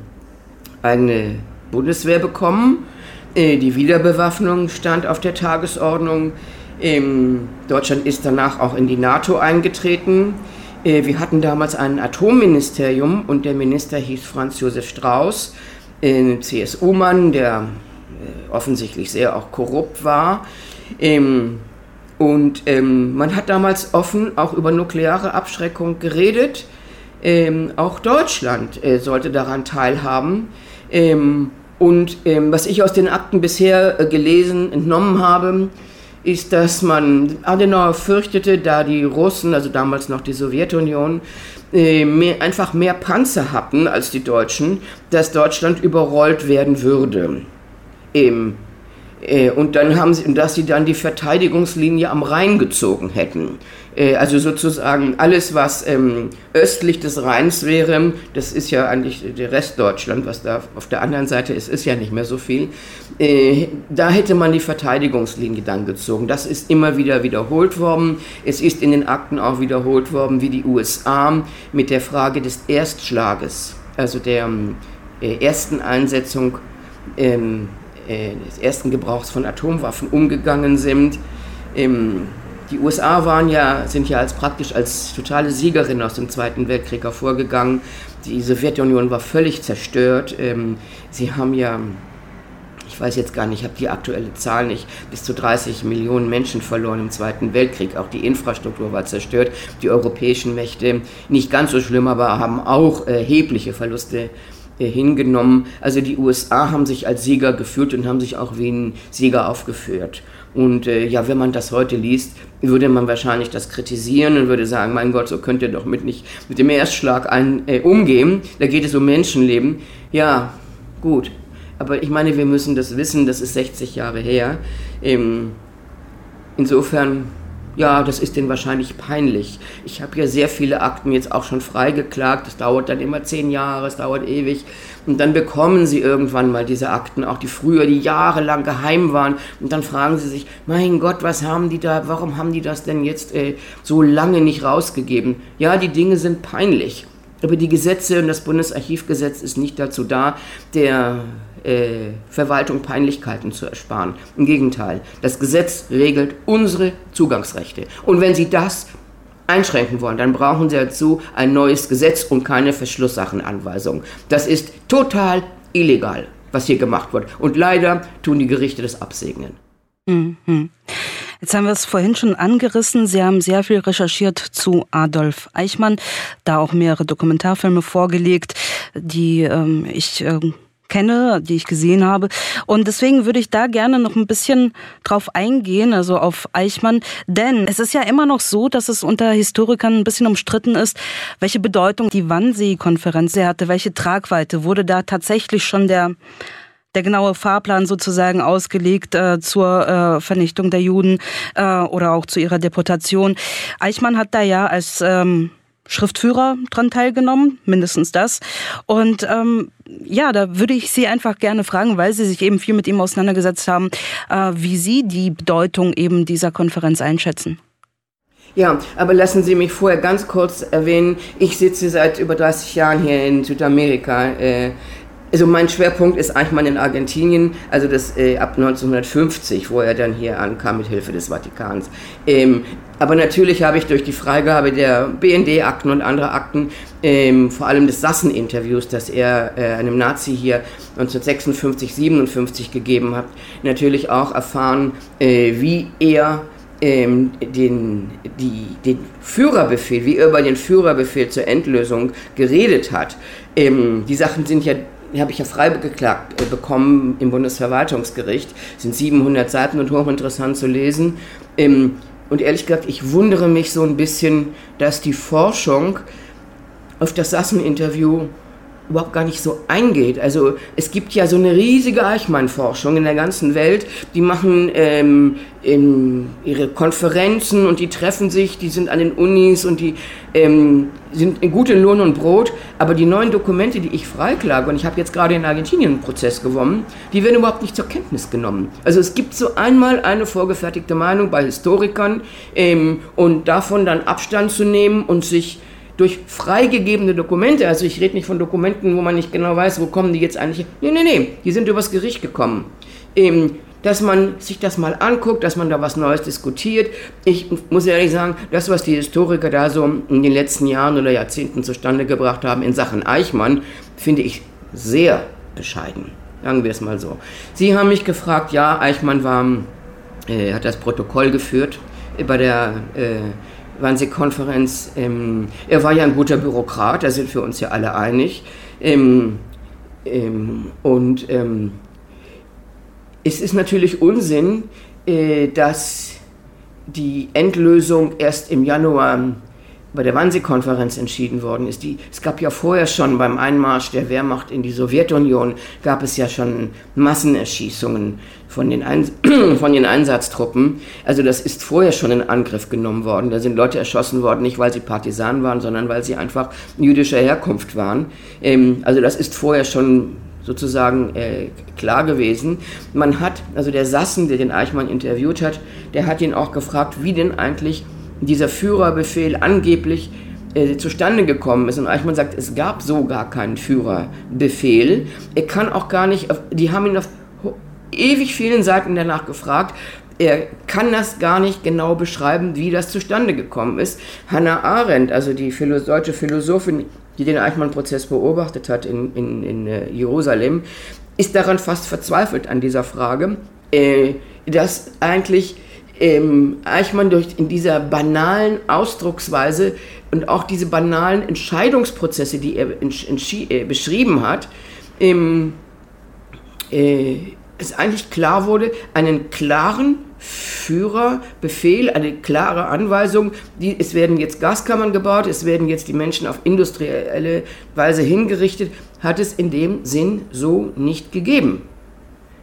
eigene Bundeswehr bekommen. Äh, die Wiederbewaffnung stand auf der Tagesordnung. Ähm, Deutschland ist danach auch in die NATO eingetreten. Äh, wir hatten damals ein Atomministerium und der Minister hieß Franz Josef Strauß, ein CSU-Mann, der äh, offensichtlich sehr auch korrupt war. Ähm, und ähm, man hat damals offen auch über nukleare Abschreckung geredet. Auch Deutschland äh, sollte daran teilhaben. Und ähm, was ich aus den Akten bisher äh, gelesen, entnommen habe, ist, dass man Adenauer fürchtete, da die Russen, also damals noch die Sowjetunion, äh, mehr, einfach mehr Panzer hatten als die Deutschen, dass Deutschland überrollt werden würde. Ähm, äh, und dann haben sie, dass sie dann die Verteidigungslinie am Rhein gezogen hätten. Äh, also sozusagen alles, was ähm, östlich des Rheins wäre, das ist ja eigentlich der Rest Deutschland, was da auf der anderen Seite ist, ist ja nicht mehr so viel. Äh, da hätte man die Verteidigungslinie dann gezogen. Das ist immer wieder wiederholt worden. Es ist in den Akten auch wiederholt worden, wie die USA mit der Frage des Erstschlages, also der äh, ersten Einsetzung ähm, äh, des ersten Gebrauchs von Atomwaffen umgegangen sind. Ähm, die USA waren ja, sind ja als praktisch als totale Siegerin aus dem Zweiten Weltkrieg hervorgegangen. Die Sowjetunion war völlig zerstört. Ähm, sie haben ja, ich weiß jetzt gar nicht, ich habe die aktuelle Zahl nicht, bis zu 30 Millionen Menschen verloren im Zweiten Weltkrieg. Auch die Infrastruktur war zerstört. Die europäischen Mächte, nicht ganz so schlimm, aber haben auch erhebliche Verluste äh, hingenommen. Also die USA haben sich als Sieger gefühlt und haben sich auch wie ein Sieger aufgeführt. Und äh, ja, wenn man das heute liest, würde man wahrscheinlich das kritisieren und würde sagen, mein Gott, so könnt ihr doch mit nicht mit dem Erstschlag ein, äh, umgehen. Da geht es um Menschenleben. Ja, gut. Aber ich meine, wir müssen das wissen, das ist 60 Jahre her. Ähm, insofern ja, das ist denen wahrscheinlich peinlich. Ich habe ja sehr viele Akten jetzt auch schon freigeklagt. Das dauert dann immer zehn Jahre, es dauert ewig. Und dann bekommen sie irgendwann mal diese Akten, auch die früher, die jahrelang geheim waren. Und dann fragen sie sich, mein Gott, was haben die da, warum haben die das denn jetzt äh, so lange nicht rausgegeben? Ja, die Dinge sind peinlich. Aber die Gesetze und das Bundesarchivgesetz ist nicht dazu da, der äh, Verwaltung Peinlichkeiten zu ersparen. Im Gegenteil, das Gesetz regelt unsere Zugangsrechte. Und wenn Sie das einschränken wollen, dann brauchen Sie dazu ein neues Gesetz und keine Verschlusssachenanweisung. Das ist total illegal, was hier gemacht wird. Und leider tun die Gerichte das absegnen. Mhm. Jetzt haben wir es vorhin schon angerissen. Sie haben sehr viel recherchiert zu Adolf Eichmann, da auch mehrere Dokumentarfilme vorgelegt, die ähm, ich ähm, kenne, die ich gesehen habe. Und deswegen würde ich da gerne noch ein bisschen drauf eingehen, also auf Eichmann. Denn es ist ja immer noch so, dass es unter Historikern ein bisschen umstritten ist, welche Bedeutung die Wannsee-Konferenz hatte, welche Tragweite. Wurde da tatsächlich schon der der genaue Fahrplan sozusagen ausgelegt äh, zur äh, Vernichtung der Juden äh, oder auch zu ihrer Deportation. Eichmann hat da ja als ähm, Schriftführer dran teilgenommen, mindestens das. Und ähm, ja, da würde ich Sie einfach gerne fragen, weil Sie sich eben viel mit ihm auseinandergesetzt haben, äh, wie Sie die Bedeutung eben dieser Konferenz einschätzen. Ja, aber lassen Sie mich vorher ganz kurz erwähnen, ich sitze seit über 30 Jahren hier in Südamerika. Äh, also mein Schwerpunkt ist Eichmann in Argentinien, also das äh, ab 1950, wo er dann hier ankam mit Hilfe des Vatikans. Ähm, aber natürlich habe ich durch die Freigabe der BND-Akten und anderer Akten, ähm, vor allem des Sassen-Interviews, das er äh, einem Nazi hier 1956, 57 gegeben hat, natürlich auch erfahren, äh, wie er ähm, den, die, den Führerbefehl, wie er über den Führerbefehl zur Endlösung geredet hat. Ähm, die Sachen sind ja habe ich ja frei geklagt äh, bekommen im Bundesverwaltungsgericht. Das sind 700 Seiten und hochinteressant zu lesen. Ähm, und ehrlich gesagt, ich wundere mich so ein bisschen, dass die Forschung auf das Sassen-Interview überhaupt gar nicht so eingeht. Also es gibt ja so eine riesige Eichmann-Forschung in der ganzen Welt. Die machen ähm, ihre Konferenzen und die treffen sich, die sind an den Unis und die ähm, sind gut in Lohn und Brot. Aber die neuen Dokumente, die ich freiklage, und ich habe jetzt gerade in Argentinien einen Prozess gewonnen, die werden überhaupt nicht zur Kenntnis genommen. Also es gibt so einmal eine vorgefertigte Meinung bei Historikern ähm, und davon dann Abstand zu nehmen und sich durch freigegebene Dokumente, also ich rede nicht von Dokumenten, wo man nicht genau weiß, wo kommen die jetzt eigentlich, nee, nee, nee, die sind übers Gericht gekommen. Ähm, dass man sich das mal anguckt, dass man da was Neues diskutiert. Ich muss ehrlich sagen, das, was die Historiker da so in den letzten Jahren oder Jahrzehnten zustande gebracht haben in Sachen Eichmann, finde ich sehr bescheiden. Sagen wir es mal so. Sie haben mich gefragt, ja, Eichmann war, äh, hat das Protokoll geführt bei der äh, Wannsee-Konferenz. Ähm, er war ja ein guter Bürokrat, da sind wir uns ja alle einig. Ähm, ähm, und ähm, es ist natürlich Unsinn, äh, dass die Endlösung erst im Januar bei der Wannsee-Konferenz entschieden worden ist. Die, es gab ja vorher schon beim Einmarsch der Wehrmacht in die Sowjetunion, gab es ja schon Massenerschießungen von den, Ein von den Einsatztruppen. Also das ist vorher schon in Angriff genommen worden. Da sind Leute erschossen worden, nicht weil sie Partisanen waren, sondern weil sie einfach jüdischer Herkunft waren. Ähm, also das ist vorher schon sozusagen äh, klar gewesen. Man hat, also der Sassen, der den Eichmann interviewt hat, der hat ihn auch gefragt, wie denn eigentlich dieser Führerbefehl angeblich äh, zustande gekommen ist. Und Eichmann sagt, es gab so gar keinen Führerbefehl. Er kann auch gar nicht, die haben ihn auf ewig vielen Seiten danach gefragt. Er kann das gar nicht genau beschreiben, wie das zustande gekommen ist. Hannah Arendt, also die Philo deutsche Philosophin, die den Eichmann-Prozess beobachtet hat in, in, in äh, Jerusalem, ist daran fast verzweifelt an dieser Frage, äh, dass eigentlich ähm, Eichmann durch in dieser banalen Ausdrucksweise und auch diese banalen Entscheidungsprozesse, die er äh, beschrieben hat, ähm, äh, es eigentlich klar wurde, einen klaren Führerbefehl, eine klare Anweisung, die, es werden jetzt Gaskammern gebaut, es werden jetzt die Menschen auf industrielle Weise hingerichtet, hat es in dem Sinn so nicht gegeben.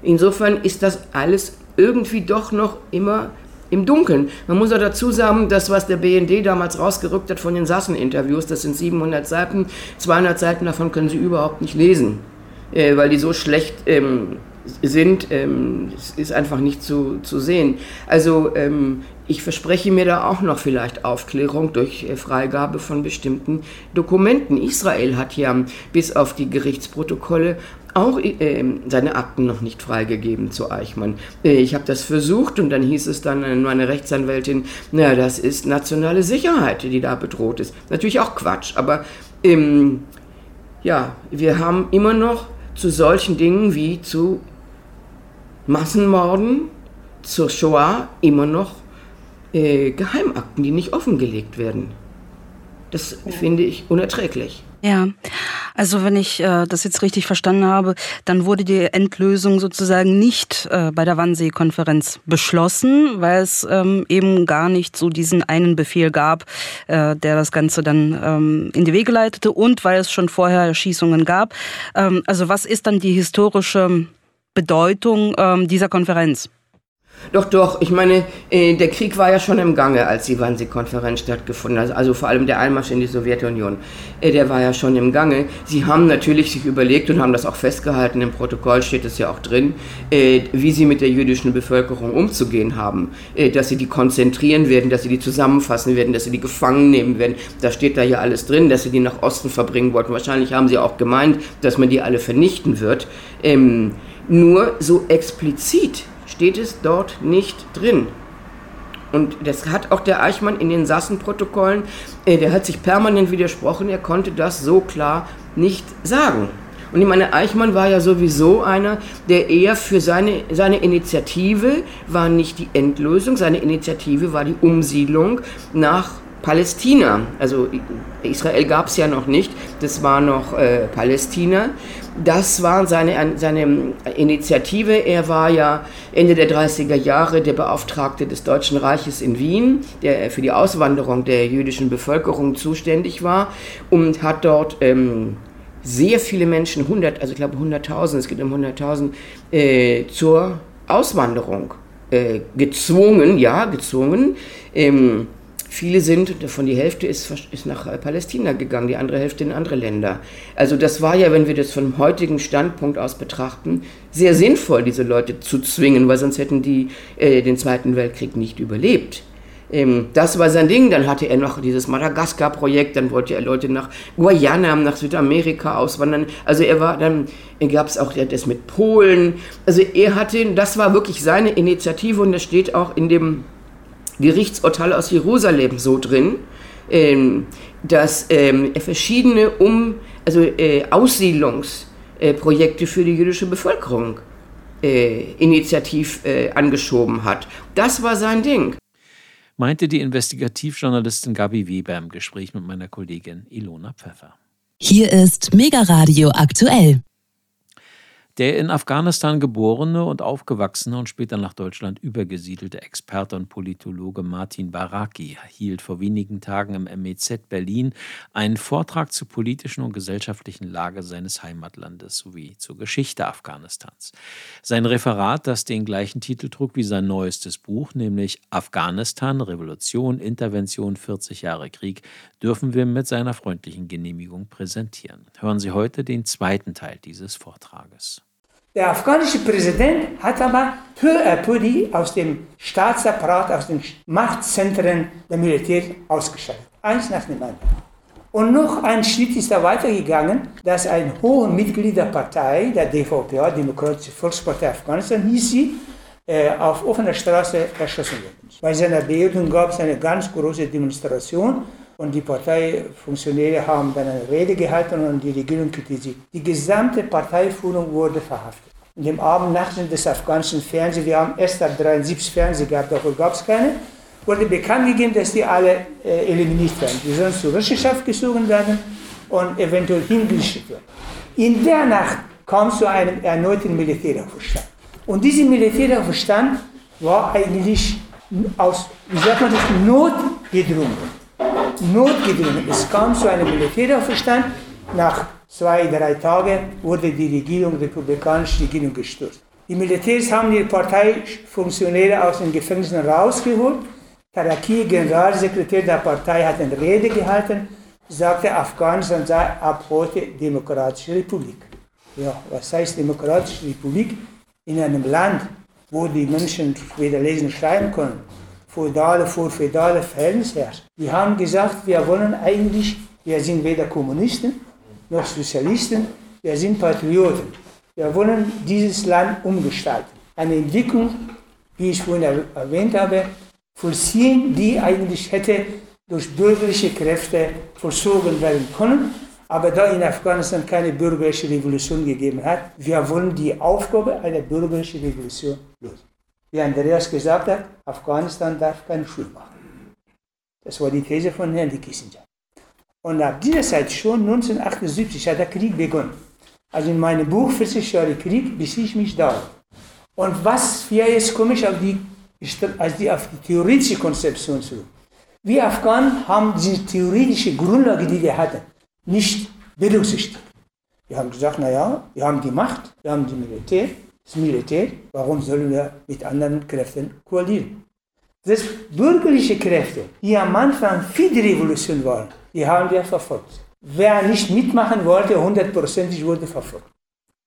Insofern ist das alles irgendwie doch noch immer im Dunkeln. Man muss auch dazu sagen, das, was der BND damals rausgerückt hat von den Sassen-Interviews, das sind 700 Seiten, 200 Seiten davon können Sie überhaupt nicht lesen, äh, weil die so schlecht ähm, sind, ähm, ist einfach nicht zu, zu sehen. Also ähm, ich verspreche mir da auch noch vielleicht Aufklärung durch äh, Freigabe von bestimmten Dokumenten. Israel hat ja bis auf die Gerichtsprotokolle auch äh, seine Akten noch nicht freigegeben zu Eichmann. Äh, ich habe das versucht und dann hieß es dann an meine Rechtsanwältin, na, das ist nationale Sicherheit, die da bedroht ist. Natürlich auch Quatsch, aber ähm, ja, wir haben immer noch zu solchen Dingen wie zu Massenmorden, zur Shoah immer noch äh, Geheimakten, die nicht offengelegt werden. Das finde ich unerträglich. Ja, also wenn ich äh, das jetzt richtig verstanden habe, dann wurde die Endlösung sozusagen nicht äh, bei der Wannsee-Konferenz beschlossen, weil es ähm, eben gar nicht so diesen einen Befehl gab, äh, der das Ganze dann ähm, in die Wege leitete und weil es schon vorher Erschießungen gab. Ähm, also was ist dann die historische Bedeutung ähm, dieser Konferenz? Doch, doch. Ich meine, äh, der Krieg war ja schon im Gange, als die Wannsee-Konferenz stattgefunden hat. Also vor allem der Einmarsch in die Sowjetunion. Äh, der war ja schon im Gange. Sie haben natürlich sich überlegt und haben das auch festgehalten, im Protokoll steht es ja auch drin, äh, wie sie mit der jüdischen Bevölkerung umzugehen haben. Dass sie die konzentrieren werden, dass sie die zusammenfassen werden, dass sie die gefangen nehmen werden. Da steht da ja alles drin, dass sie die nach Osten verbringen wollten. Wahrscheinlich haben sie auch gemeint, dass man die alle vernichten wird. Ähm, nur so explizit steht es dort nicht drin. Und das hat auch der Eichmann in den Sassenprotokollen, äh, der hat sich permanent widersprochen, er konnte das so klar nicht sagen. Und ich meine, Eichmann war ja sowieso einer, der eher für seine, seine Initiative war nicht die Endlösung, seine Initiative war die Umsiedlung nach Palästina. Also Israel gab es ja noch nicht, das war noch äh, Palästina. Das war seine, seine Initiative. Er war ja Ende der 30er Jahre der Beauftragte des Deutschen Reiches in Wien, der für die Auswanderung der jüdischen Bevölkerung zuständig war und hat dort ähm, sehr viele Menschen, 100, also ich glaube 100.000, es geht um 100.000, äh, zur Auswanderung äh, gezwungen, ja, gezwungen. Ähm, viele sind, davon die Hälfte ist, ist nach Palästina gegangen, die andere Hälfte in andere Länder. Also das war ja, wenn wir das vom heutigen Standpunkt aus betrachten, sehr sinnvoll, diese Leute zu zwingen, weil sonst hätten die äh, den Zweiten Weltkrieg nicht überlebt. Ähm, das war sein Ding. Dann hatte er noch dieses Madagaskar-Projekt, dann wollte er Leute nach Guayana, nach Südamerika auswandern. Also er war, dann gab es auch das mit Polen. Also er hatte, das war wirklich seine Initiative und das steht auch in dem Gerichtsurteil aus Jerusalem so drin, ähm, dass ähm, er verschiedene um, also äh, Aussiedlungsprojekte für die jüdische Bevölkerung äh, initiativ äh, angeschoben hat. Das war sein Ding meinte die Investigativjournalistin Gabi Weber im Gespräch mit meiner Kollegin Ilona Pfeffer. Hier ist Mega Radio aktuell. Der in Afghanistan geborene und aufgewachsene und später nach Deutschland übergesiedelte Experte und Politologe Martin Baraki hielt vor wenigen Tagen im MEZ Berlin einen Vortrag zur politischen und gesellschaftlichen Lage seines Heimatlandes sowie zur Geschichte Afghanistans. Sein Referat, das den gleichen Titel trug wie sein neuestes Buch, nämlich Afghanistan, Revolution, Intervention, 40 Jahre Krieg, dürfen wir mit seiner freundlichen Genehmigung präsentieren. Hören Sie heute den zweiten Teil dieses Vortrages. Der afghanische Präsident hat aber peu à peu die aus dem Staatsapparat, aus den Machtzentren der Militär ausgeschaltet. Eins nach dem anderen. Und noch ein Schritt ist er weitergegangen, dass ein hoher Mitglied der Partei, der DVPA, Demokratische Volkspartei Afghanistan, hieß sie, äh, auf offener Straße erschossen wurde. Bei seiner Beerdigung gab es eine ganz große Demonstration und die Parteifunktionäre haben dann eine Rede gehalten und die Regierung kritisiert. Die gesamte Parteiführung wurde verhaftet. In dem Abend Nachrichten des afghanischen Fernsehens, wir haben erst ab 73 Fernsehen gehabt, davor gab es keine, wurde bekannt gegeben, dass die alle äh, eliminiert werden. Die sollen zur Rechenschaft gezogen werden und eventuell hingerichtet werden. In der Nacht kam zu einem erneuten Militäraufstand. Und dieser Militäraufstand war eigentlich aus, wie sagt man das, Not gedrungen notgedrungen. Es kam zu einem Militäraufstand. Nach zwei, drei Tagen wurde die Regierung, die republikanische Regierung gestürzt. Die Militärs haben die Parteifunktionäre aus den Gefängnissen rausgeholt. Taraki, Generalsekretär der Partei, hat eine Rede gehalten, sagte, Afghanistan sei ab heute Demokratische Republik. Ja, was heißt Demokratische Republik? In einem Land, wo die Menschen weder lesen schreiben können, feudale, vorfeudale Verhältnis herrscht. Wir haben gesagt, wir wollen eigentlich, wir sind weder Kommunisten noch Sozialisten, wir sind Patrioten. Wir wollen dieses Land umgestalten. Eine Entwicklung, wie ich vorhin erwähnt habe, vollziehen, die eigentlich hätte durch bürgerliche Kräfte vollzogen werden können. Aber da in Afghanistan keine bürgerliche Revolution gegeben hat, wir wollen die Aufgabe einer bürgerlichen Revolution lösen. Wie Andreas gesagt hat, Afghanistan darf keine Schule machen. Das war die These von Henry Kissinger. Und ab dieser Zeit, schon 1978, hat der Krieg begonnen. Also in meinem Buch 40 Jahre Krieg beziehe ich mich darauf. Und was wir jetzt komme ich auf die, also die, auf die theoretische Konzeption zurück. Wir Afghanen haben diese theoretische Grundlage, die wir hatten, nicht berücksichtigt. Wir haben gesagt, naja, wir haben die Macht, wir haben die Militär, das Militär, warum sollen wir mit anderen Kräften koalieren? Das bürgerliche Kräfte, die am Anfang für die Revolution waren, die haben wir verfolgt. Wer nicht mitmachen wollte, hundertprozentig wurde verfolgt.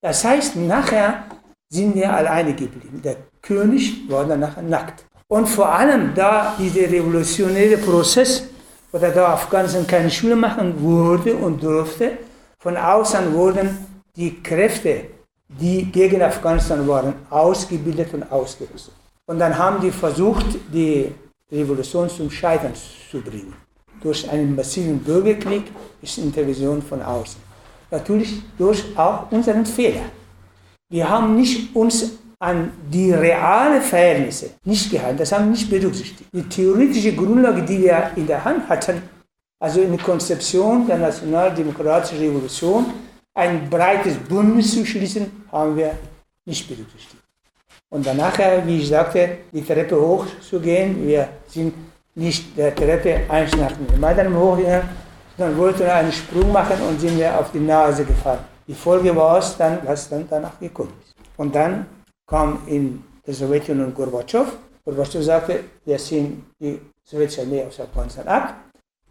Das heißt, nachher sind wir alleine geblieben. Der König war dann nachher nackt. Und vor allem, da dieser revolutionäre Prozess oder da Afghanistan keine Schule machen wurde und durfte, von außen wurden die Kräfte die gegen Afghanistan waren, ausgebildet und ausgerüstet. Und dann haben die versucht, die Revolution zum Scheitern zu bringen. Durch einen massiven Bürgerkrieg ist Intervention von außen. Natürlich durch auch unseren Fehler. Wir haben nicht uns an die realen Verhältnisse nicht gehalten, das haben wir nicht berücksichtigt. Die theoretische Grundlage, die wir in der Hand hatten, also in der Konzeption der nationaldemokratischen Revolution, ein breites Bündnis zu schließen, haben wir nicht berücksichtigt. Und danach, wie ich sagte, die Treppe hoch zu gehen, wir sind nicht der Treppe eins nach dem anderen hochgegangen, Dann wollte er einen Sprung machen und sind mir auf die Nase gefallen. Die Folge war es dann, was dann danach gekommen ist. Und dann kam in der Sowjetunion Gorbatschow. Gorbatschow sagte, wir ziehen die sowjetische Armee aus Afghanistan ab.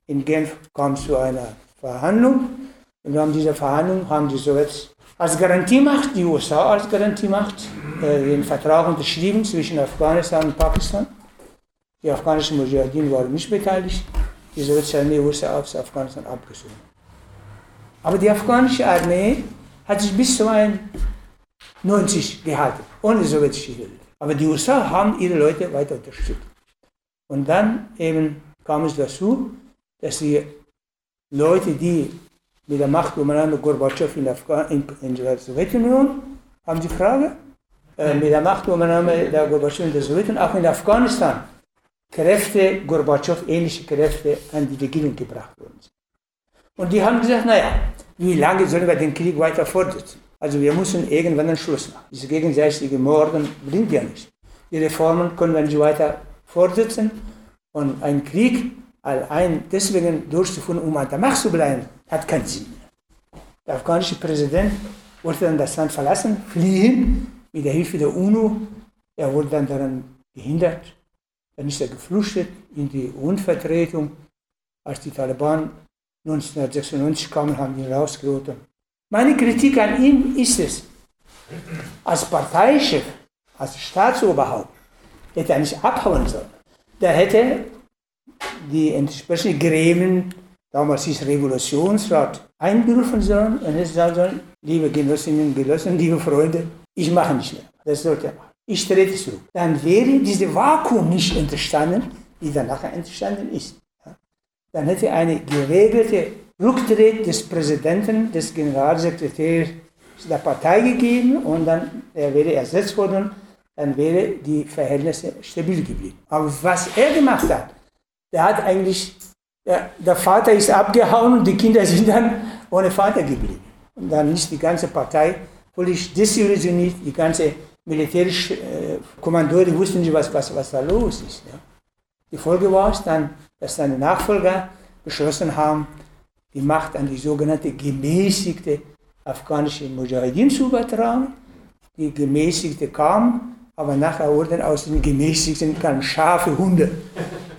In Genf kam es zu einer Verhandlung. Und haben diese Verhandlung haben die Sowjets als Garantiemacht, die USA als Garantiemacht, äh, den Vertrag unterschrieben zwischen Afghanistan und Pakistan. Die afghanischen Mujahideen waren nicht beteiligt. Die sowjetische Armee wurde aus Afghanistan abgezogen. Aber die afghanische Armee hat sich bis zum 90 gehalten, ohne sowjetische Hilfe. Aber die USA haben ihre Leute weiter unterstützt. Und dann eben kam es dazu, dass die Leute, die mit der Machtübernahme Gorbatschow in, in, in der Sowjetunion, haben die Frage, äh, mit der Machtübernahme der Gorbatschow in der Sowjetunion, auch in Afghanistan, Kräfte, Gorbatschow, ähnliche Kräfte an die Regierung gebracht worden sind. Und die haben gesagt, naja, wie lange sollen wir den Krieg weiter fortsetzen? Also wir müssen irgendwann einen Schluss machen. Diese gegenseitige Morden bringt ja nichts. Die Reformen können wir nicht weiter fortsetzen. Und ein Krieg allein deswegen durchzuführen, um an der Macht zu bleiben, hat keinen Sinn mehr. Der afghanische Präsident wollte dann das Land verlassen, fliehen, mit der Hilfe der UNO. Er wurde dann daran gehindert. Dann ist er geflüchtet in die Unvertretung. Als die Taliban 1996 kamen, haben ihn rausgeholt. Meine Kritik an ihm ist es, als Parteichef, als Staatsoberhaupt, hätte er nicht abhauen sollen. Der hätte die entsprechenden Gremien, damals hieß Revolutionsrat, einberufen sollen und hätte sagen sollen, liebe Genossinnen und Genossen, liebe Freunde, ich mache nicht mehr. Das sollte er machen. Ich trete zurück. Dann wäre diese Vakuum nicht entstanden, die dann nachher entstanden ist. Dann hätte eine geregelte Rücktritt des Präsidenten, des Generalsekretärs der Partei gegeben und dann er wäre ersetzt worden, dann wäre die Verhältnisse stabil geblieben. Aber was er gemacht hat, der hat eigentlich, der, der Vater ist abgehauen und die Kinder sind dann ohne Vater geblieben. Und dann ist die ganze Partei völlig desillusioniert, die ganze militärische äh, Kommandeure wussten nicht, was, was, was da los ist. Ja. Die Folge war es dann, dass seine Nachfolger beschlossen haben, die Macht an die sogenannte gemäßigte afghanische Mujahideen zu übertragen. Die gemäßigte kam, aber nachher wurden aus den gemäßigten ganz scharfe Hunde.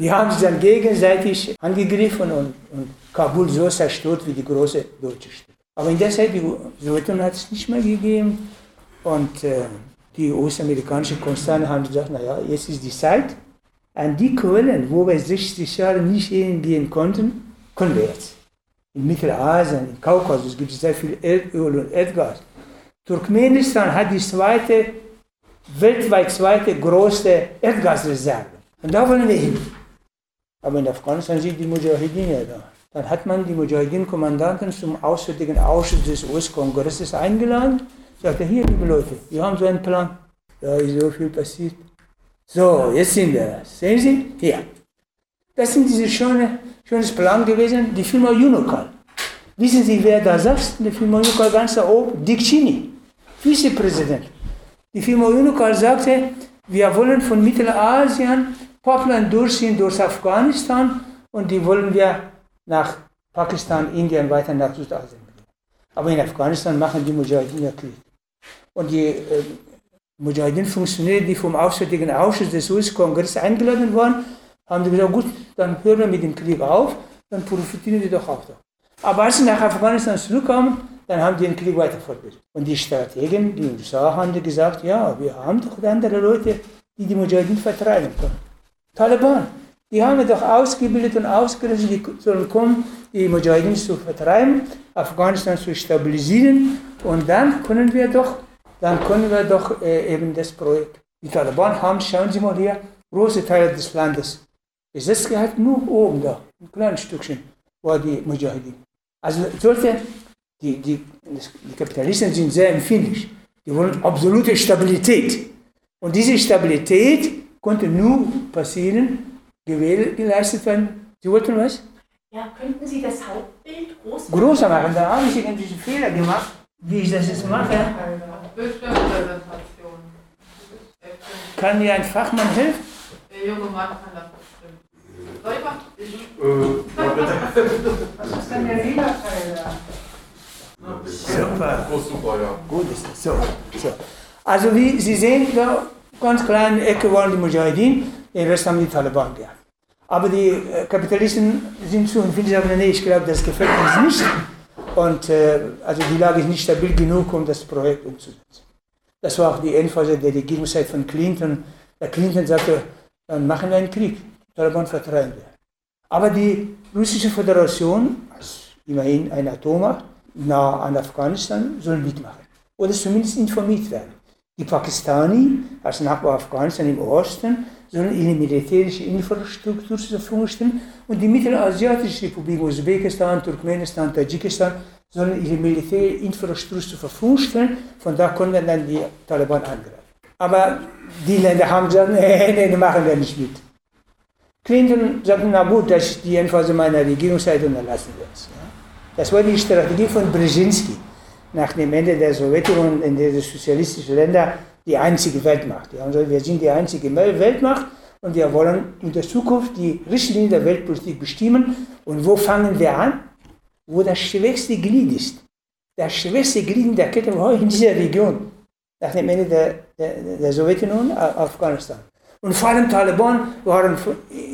Die haben sich dann gegenseitig angegriffen und, und Kabul so zerstört wie die große deutsche Stadt. Aber in der Zeit, die Sowjetunion hat es nicht mehr gegeben und äh, die US-amerikanischen Konzerne haben gesagt, naja, jetzt ist die Zeit, an die Quellen, wo wir 60 Jahre nicht hingehen konnten, können wir jetzt. In Mittelasien, im Kaukasus gibt es sehr viel Erdöl und Erdgas. Turkmenistan hat die zweite, weltweit zweite große Erdgasreserve. Und da wollen wir hin. Aber in Afghanistan sind die Mujahideen ja da. Dann hat man die Mujahideen-Kommandanten zum Auswärtigen Ausschuss des US-Kongresses eingeladen. Sagte, hier, liebe Leute, wir haben so einen Plan. Da ist so viel passiert. So, jetzt sind wir. Sehen Sie? Hier. Das sind diese schöne, schönes Plan gewesen, die Firma Unocal. Wissen Sie, wer da saß? Die Firma Unocal ganz da oben? Dick Cheney, Vizepräsident. Die Firma Unocal sagte, wir wollen von Mittelasien Pipeline durchziehen durch Afghanistan und die wollen wir nach Pakistan, Indien, weiter nach Südasien bringen. Aber in Afghanistan machen die Mujahideen ja Krieg. Und die äh, Mujahideen-Funktionäre, die vom Auswärtigen Ausschuss des US-Kongresses eingeladen waren, haben sie gesagt, gut, dann hören wir mit dem Krieg auf, dann profitieren wir doch auch da. Aber als sie nach Afghanistan zurückkamen, dann haben die den Krieg weiter fortgesetzt. Und die Strategen, die USA, haben gesagt, ja, wir haben doch andere Leute, die die Mujahideen vertreiben können. Taliban, die haben doch ausgebildet und ausgerüstet, die sollen kommen, die Mujahideen zu vertreiben, Afghanistan zu stabilisieren und dann können wir doch, dann können wir doch äh, eben das Projekt. Die Taliban haben, schauen Sie mal hier, große Teile des Landes besetzt gehalten, nur oben da, ein kleines Stückchen, war die Mujahideen. Also sollte, die, die, die Kapitalisten sind sehr empfindlich. Die wollen absolute Stabilität. Und diese Stabilität konnte nur passieren, gewählt, geleistet werden. Sie wollten was? Ja, könnten Sie das Hauptbild groß machen? Größer machen, da habe ich irgendwelche Fehler gemacht, wie ich das jetzt mache. Kann mir ein Fachmann helfen? Der junge Mann kann das bestimmt. Soll ich machen? Das äh, ist dann der Fehlerteil da. Super. Gut ist das. So. Also wie Sie sehen, ganz kleine Ecke waren die Mujahideen, den Rest haben die Taliban gehabt. Aber die äh, Kapitalisten sind zu und finden sagen, nee, ich glaube, das gefällt uns nicht. Und äh, also die Lage ist nicht stabil genug, um das Projekt umzusetzen. Das war auch die Endphase der Regierungszeit von Clinton. Der Clinton sagte, dann machen wir einen Krieg, Taliban vertreiben wir. Aber die russische Föderation, als immerhin eine Atommacht, nah an Afghanistan, soll mitmachen. Oder zumindest informiert werden. Die Pakistani, als Nachbar Afghanistan im Osten, sollen ihre militärische Infrastruktur zur Verfügung stellen und die mittelasiatische Republik Usbekistan, Turkmenistan, Tadschikistan sollen ihre militärische Infrastruktur zur Verfügung stellen. Von da können dann die Taliban angreifen. Aber die Länder haben gesagt, nee, nee, machen wir nicht mit. Clinton sagte, na gut, das ist die Endphase meiner Regierungszeit und dann lassen wir es. Ja. Das war die Strategie von Brzezinski nach dem Ende der Sowjetunion in den sozialistischen Ländern die einzige Weltmacht. Die haben gesagt, wir sind die einzige Weltmacht und wir wollen in der Zukunft die Richtlinien der Weltpolitik bestimmen. Und wo fangen wir an? Wo das schwächste Glied ist. Das schwächste Glied in der Kette war in dieser Region, nach dem Ende der, der, der Sowjetunion, Afghanistan. Und vor allem Taliban waren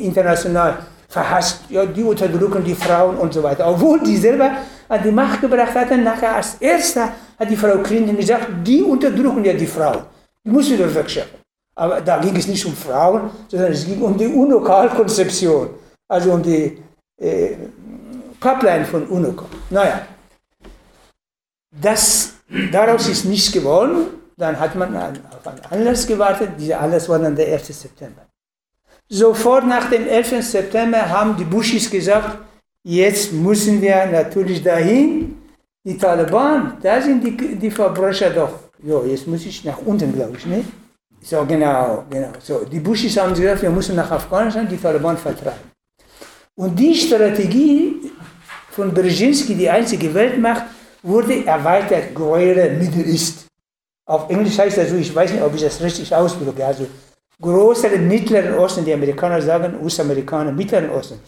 international verhasst, ja, die unterdrücken die Frauen und so weiter. Obwohl die selber an die Macht gebracht hatten, nachher als erster hat die Frau Clinton gesagt, die unterdrücken ja die Frauen. Die mussten wir wegschaffen. Aber da ging es nicht um Frauen, sondern es ging um die UNO-Konzeption, also um die äh, Pipeline von UNO. Naja, das, daraus ist nichts geworden. Dann hat man auf einen Anlass gewartet. Dieser Anlass war dann der 1. September. Sofort nach dem 11. September haben die Bushis gesagt, jetzt müssen wir natürlich dahin. Die Taliban, da sind die, die Verbrecher doch. Jo, jetzt muss ich nach unten, glaube ich, ne? So, genau, genau. So, die Bushis haben gesagt, wir müssen nach Afghanistan die Taliban vertreiben. Und die Strategie von Brzezinski, die einzige Weltmacht, wurde erweitert, Greater Middle East. Auf Englisch heißt das so, ich weiß nicht, ob ich das richtig ausdrücke, also größeren Mittleren Osten, die Amerikaner sagen, US-Amerikaner, Mittleren Osten.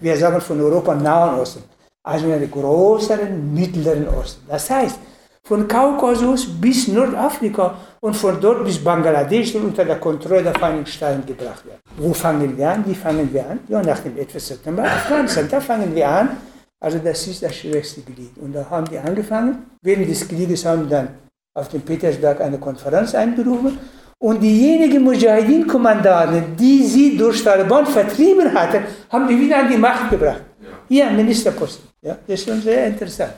Wir sagen von Europa Nahen Osten. Also einen größeren Mittleren Osten. Das heißt, von Kaukasus bis Nordafrika und von dort bis Bangladesch unter der Kontrolle der Vereinigten Staaten gebracht werden. Wo fangen wir an? Wie fangen wir an? Ja, nach dem 11. September Afghanistan. Da fangen wir an. Also das ist das schwächste Glied. Und da haben die angefangen. Während des Krieges haben dann auf dem Petersberg eine Konferenz einberufen. Und diejenigen Mujahideen-Kommandanten, die sie durch Taliban vertrieben hatten, haben die wieder an die Macht gebracht. Ja. Hier Ministerposten. Ja, das ist schon sehr interessant.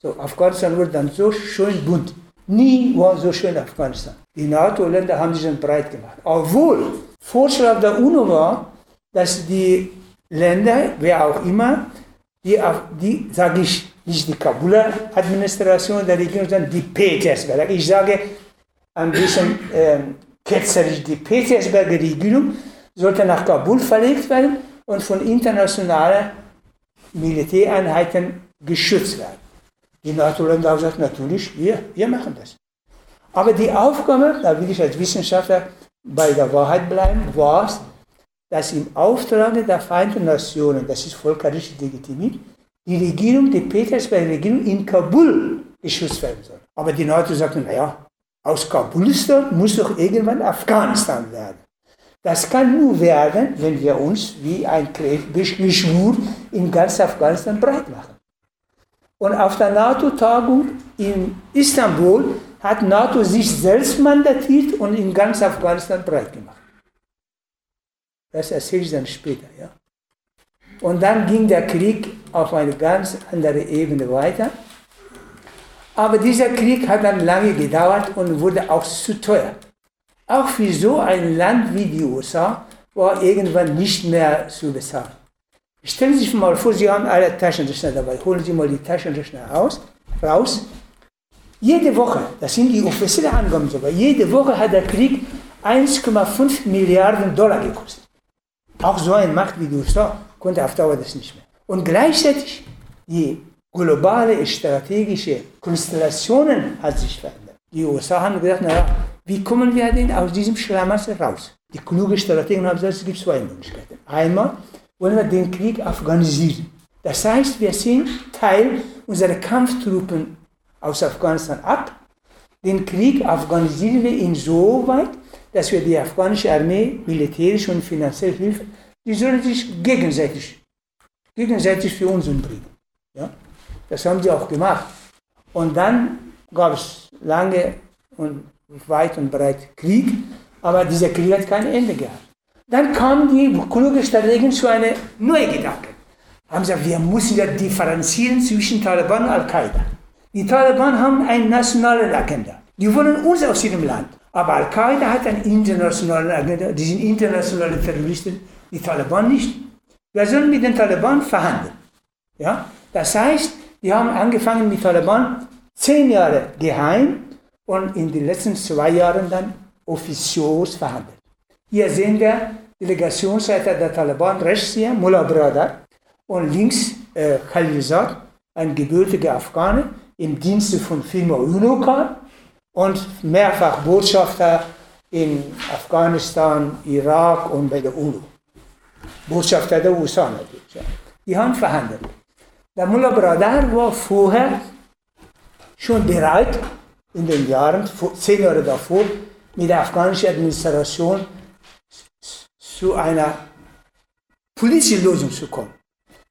So, Afghanistan wurde dann so schön bunt. Nie war so schön Afghanistan. Die NATO-Länder haben sich dann breit gemacht. Obwohl Vorschlag der UNO war, dass die Länder, wer auch immer, die, die sage ich, nicht die Kabuler Administration der Regierung, sondern die Petersberg. Ich sage ein bisschen äh, ketzerisch, die Petersberger Regierung sollte nach Kabul verlegt werden und von internationalen Militäreinheiten geschützt werden. Die NATO-Länder haben gesagt, natürlich, wir, wir machen das. Aber die Aufgabe, da will ich als Wissenschaftler bei der Wahrheit bleiben, war es, dass im Auftrag der Vereinten Nationen, das ist völkerrechtlich legitimiert, die Regierung, die Petersberger Regierung in Kabul geschützt werden soll. Aber die NATO sagten, naja, aus Kabulistan muss doch irgendwann Afghanistan werden. Das kann nur werden, wenn wir uns wie ein Geschwur in ganz Afghanistan breit machen. Und auf der NATO-Tagung in Istanbul hat NATO sich selbst mandatiert und in ganz Afghanistan breit gemacht. Das erzähle ich dann später. Ja. Und dann ging der Krieg auf eine ganz andere Ebene weiter. Aber dieser Krieg hat dann lange gedauert und wurde auch zu teuer. Auch für so ein Land wie die USA war irgendwann nicht mehr zu bezahlen. Stellen Sie sich mal vor, Sie haben alle Taschenrechner dabei. Holen Sie mal die Taschenrechner raus. raus. Jede Woche, das sind die offiziellen Angaben sogar, jede Woche hat der Krieg 1,5 Milliarden Dollar gekostet. Auch so eine Macht wie die USA konnte auf Dauer das nicht mehr. Und gleichzeitig die globale strategische Konstellationen hat sich verändert. Die USA haben gedacht, naja, wie kommen wir denn aus diesem Schlamassel raus? Die kluge Strategen haben gesagt, es gibt zwei Möglichkeiten. Einmal wollen wir den Krieg afghanisieren. Das heißt, wir sind Teil unserer Kampftruppen aus Afghanistan ab. Den Krieg afghanisieren wir insoweit, dass wir die afghanische Armee militärisch und finanziell helfen. Die sollen sich gegenseitig, gegenseitig für uns umbringen. Ja? Das haben sie auch gemacht. Und dann gab es lange und weit und breit Krieg, aber dieser Krieg hat kein Ende gehabt. Dann kamen die kluge Strategen zu einem neuen Gedanken. Haben gesagt, wir müssen ja differenzieren zwischen Taliban und Al-Qaida. Die Taliban haben eine nationale Agenda. Die wollen uns aus ihrem Land. Aber Al-Qaida hat eine internationale Agenda. Die sind internationale Terroristen. Die Taliban nicht. Wir sollen mit den Taliban verhandeln. Ja? Das heißt, die haben angefangen mit Taliban zehn Jahre geheim und in den letzten zwei Jahren dann offiziös verhandelt. Hier sehen wir Delegationsleiter der Taliban, rechts hier, Mullah Brother, und links äh, Khalilzad, ein gebürtiger Afghane, im Dienste von Firma Unocal und mehrfach Botschafter in Afghanistan, Irak und bei der UNO. Botschafter der USA natürlich. Ja. Die haben verhandelt. Der Mullah Bradar war vorher schon bereit, in den Jahren, zehn Jahre davor, mit der afghanischen Administration zu einer politischen Lösung zu kommen.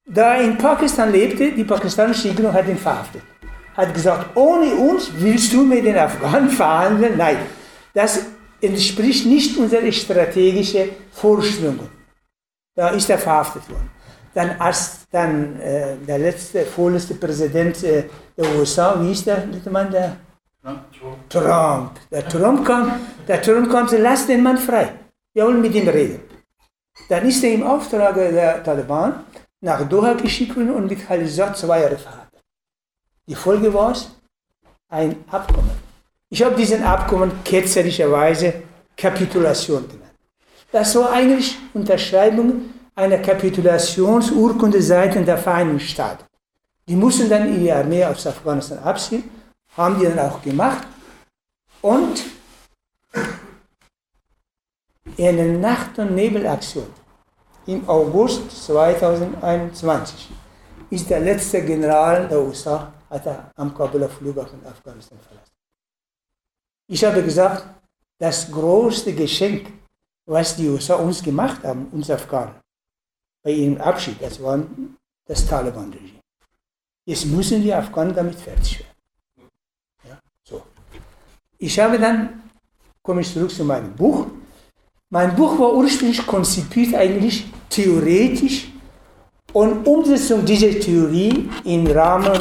Da er in Pakistan lebte, die pakistanische Regierung hat ihn verhaftet. Hat gesagt, ohne uns willst du mit den Afghanen verhandeln? Nein, das entspricht nicht unseren strategischen Vorstellungen. Da ist er verhaftet worden. Dann als dann äh, der letzte, vorletzte Präsident äh, der USA, wie ist der letzte Mann, der Trump. Trump. Der Trump kam, der Trump kam, lass den Mann frei. Wir wollen mit ihm reden. Dann ist er im Auftrag der Taliban nach Doha geschickt worden und mit Khalizad zwei Jahre verhandelt. Die Folge war ein Abkommen. Ich habe diesen Abkommen ketzerischerweise Kapitulation genannt. Das war eigentlich Unterschreibung einer Kapitulationsurkunde seitens der Vereinigten Staaten. Die mussten dann ihre Armee aus Afghanistan abziehen, haben die dann auch gemacht. Und in einer Nacht- und Nebelaktion im August 2021 ist der letzte General der USA hat er am Kabuler Flughafen Afghanistan verlassen. Ich habe gesagt, das größte Geschenk, was die USA uns gemacht haben, uns Afghanen, bei ihrem Abschied, das war das Taliban-Regime. Jetzt müssen die Afghanen damit fertig werden. Ja, so. Ich habe dann, komme ich zurück zu meinem Buch, mein Buch war ursprünglich konzipiert eigentlich theoretisch und Umsetzung dieser Theorie im Rahmen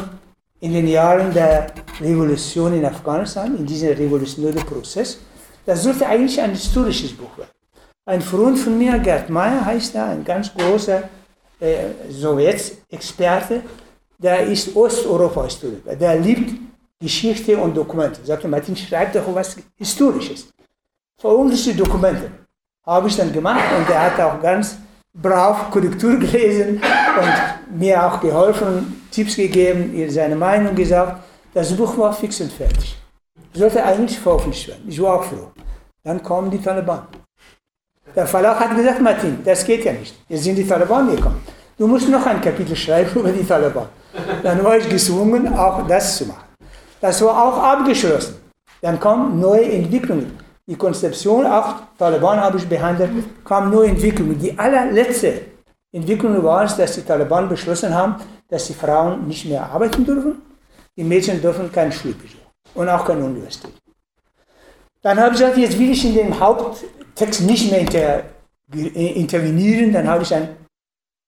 in den Jahren der Revolution in Afghanistan, in diesem revolutionären Prozess, das sollte eigentlich ein historisches Buch werden. Ein Freund von mir, Gerd Meyer heißt er, ein ganz großer äh, Sowjetexperte, der ist Osteuropa-Historiker, der liebt Geschichte und Dokumente. Er sagte, Martin, schreib doch was Historisches. Verunglückte Dokumente habe ich dann gemacht und er hat auch ganz brav Korrektur gelesen und mir auch geholfen, Tipps gegeben, ihr seine Meinung gesagt. Das Buch war fix und fertig. Sollte eigentlich veröffentlicht werden. Ich war auch froh. Dann kommen die Taliban. Der Verlag hat gesagt, Martin, das geht ja nicht. Jetzt sind die Taliban gekommen. Du musst noch ein Kapitel schreiben über die Taliban. Dann war ich gezwungen, auch das zu machen. Das war auch abgeschlossen. Dann kommen neue Entwicklungen die Konzeption, auch Taliban habe ich behandelt, kam nur Entwicklungen. Die allerletzte Entwicklung war es, dass die Taliban beschlossen haben, dass die Frauen nicht mehr arbeiten dürfen, die Mädchen dürfen kein Schulbesuch und auch keine Universität. Dann habe ich gesagt, jetzt will ich in dem Haupttext nicht mehr inter, intervenieren, dann habe ich ein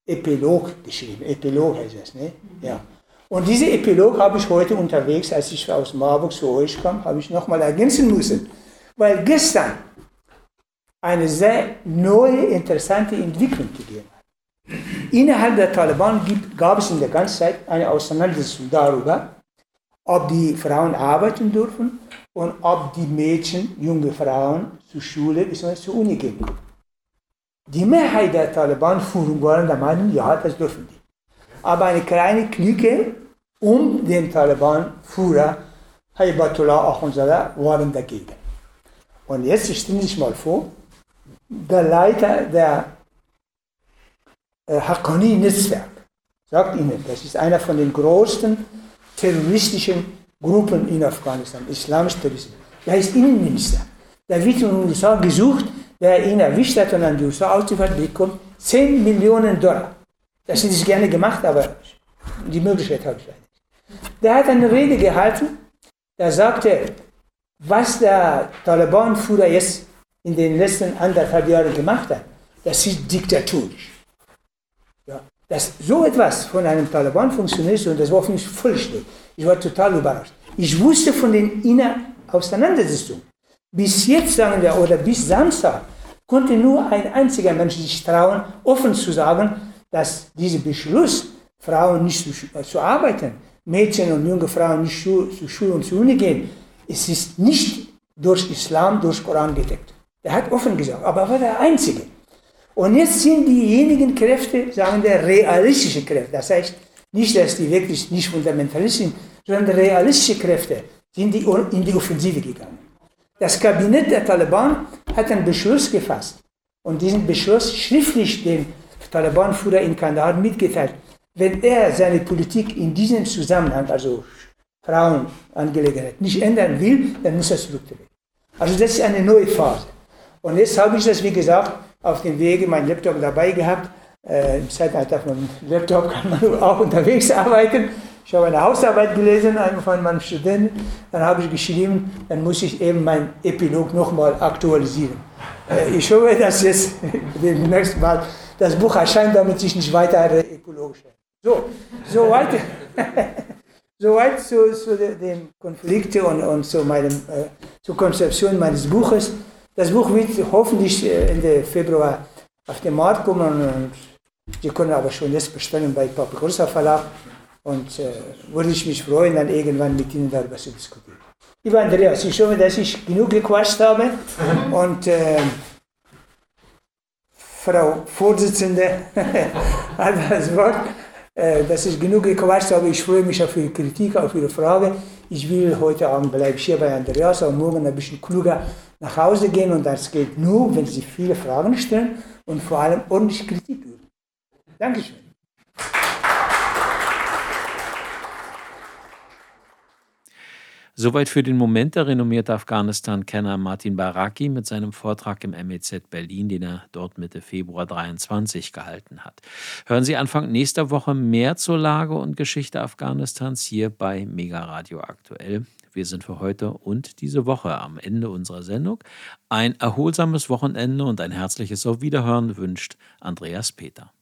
Epilog geschrieben. Epilog heißt das, ne? Ja. Und diese Epilog habe ich heute unterwegs, als ich aus Marburg zu euch kam, habe ich nochmal ergänzen müssen. Weil gestern eine sehr neue, interessante Entwicklung gegeben hat. Innerhalb der Taliban gab es in der ganzen Zeit eine Auseinandersetzung darüber, ob die Frauen arbeiten dürfen und ob die Mädchen, junge Frauen, zur Schule bzw. zur Uni gehen. Die Mehrheit der Taliban-Führung waren der Meinung, ja, das dürfen die. Aber eine kleine Clique um den Taliban-Führer, Haibatullah Akhundzada, waren dagegen. Und jetzt stellen Sie sich mal vor, der Leiter der äh, Haqqani-Netzwerk sagt Ihnen, das ist einer von den größten terroristischen Gruppen in Afghanistan, islamische Terroristen. Der ist Innenminister. Da wird in den USA gesucht, wer ihn erwischt hat und an die USA ausliefert, bekommt 10 Millionen Dollar. Das hätte ich gerne gemacht, aber die Möglichkeit habe ich nicht. Der hat eine Rede gehalten, da sagte, was der Taliban-Führer jetzt in den letzten anderthalb Jahren gemacht hat, das ist diktaturisch. Ja, dass so etwas von einem Taliban funktioniert, und das war für mich neu. Ich war total überrascht. Ich wusste von den Innerauseinandersetzungen. Bis jetzt, sagen wir, oder bis Samstag, konnte nur ein einziger Mensch sich trauen, offen zu sagen, dass dieser Beschluss, Frauen nicht zu, zu arbeiten, Mädchen und junge Frauen nicht zu, zu Schule und zur Uni gehen, es ist nicht durch Islam, durch Koran gedeckt. Er hat offen gesagt, aber er war der Einzige. Und jetzt sind diejenigen Kräfte, sagen wir, realistische Kräfte. Das heißt nicht, dass die wirklich nicht fundamentalist sind, sondern realistische Kräfte sind die in die Offensive gegangen. Das Kabinett der Taliban hat einen Beschluss gefasst und diesen Beschluss schriftlich dem Taliban-Führer in Kandahar mitgeteilt. Wenn er seine Politik in diesem Zusammenhang, also Frauenangelegenheit, nicht ändern will, dann muss er zurücktreten. Also das ist eine neue Phase. Und jetzt habe ich das, wie gesagt, auf dem Wege meinen Laptop dabei gehabt. Äh, Im Zeitalter von Laptop kann man auch unterwegs arbeiten. Ich habe eine Hausarbeit gelesen von meinem Studenten. Dann habe ich geschrieben, dann muss ich eben mein Epilog nochmal aktualisieren. Äh, ich hoffe, dass jetzt demnächst mal das Buch erscheint, damit ich nicht weiter ökologisch werde. So, soweit so zu, zu dem Konflikt und, und zu meinem, äh, zur Konzeption meines Buches. Das Buch wird hoffentlich äh, Ende Februar auf den Markt kommen und Sie können aber schon jetzt bestellen bei Papagrossa Verlag und äh, würde ich mich freuen, dann irgendwann mit Ihnen darüber zu diskutieren. Lieber Andreas, ich hoffe, dass ich genug gequatscht habe und äh, Frau Vorsitzende hat das Wort, äh, dass ich genug gequatscht habe. Ich freue mich auf Ihre Kritik, auf Ihre Frage. Ich will heute Abend bleibe ich hier bei Andreas und morgen ein bisschen kluger nach Hause gehen und das geht nur, wenn Sie viele Fragen stellen und vor allem ordentlich Kritik üben. Dankeschön. Soweit für den Moment der renommierte Afghanistan-Kenner Martin Baraki mit seinem Vortrag im MEZ Berlin, den er dort Mitte Februar 23 gehalten hat. Hören Sie Anfang nächster Woche mehr zur Lage und Geschichte Afghanistans hier bei Mega Radio aktuell. Wir sind für heute und diese Woche am Ende unserer Sendung. Ein erholsames Wochenende und ein herzliches Auf Wiederhören wünscht Andreas Peter.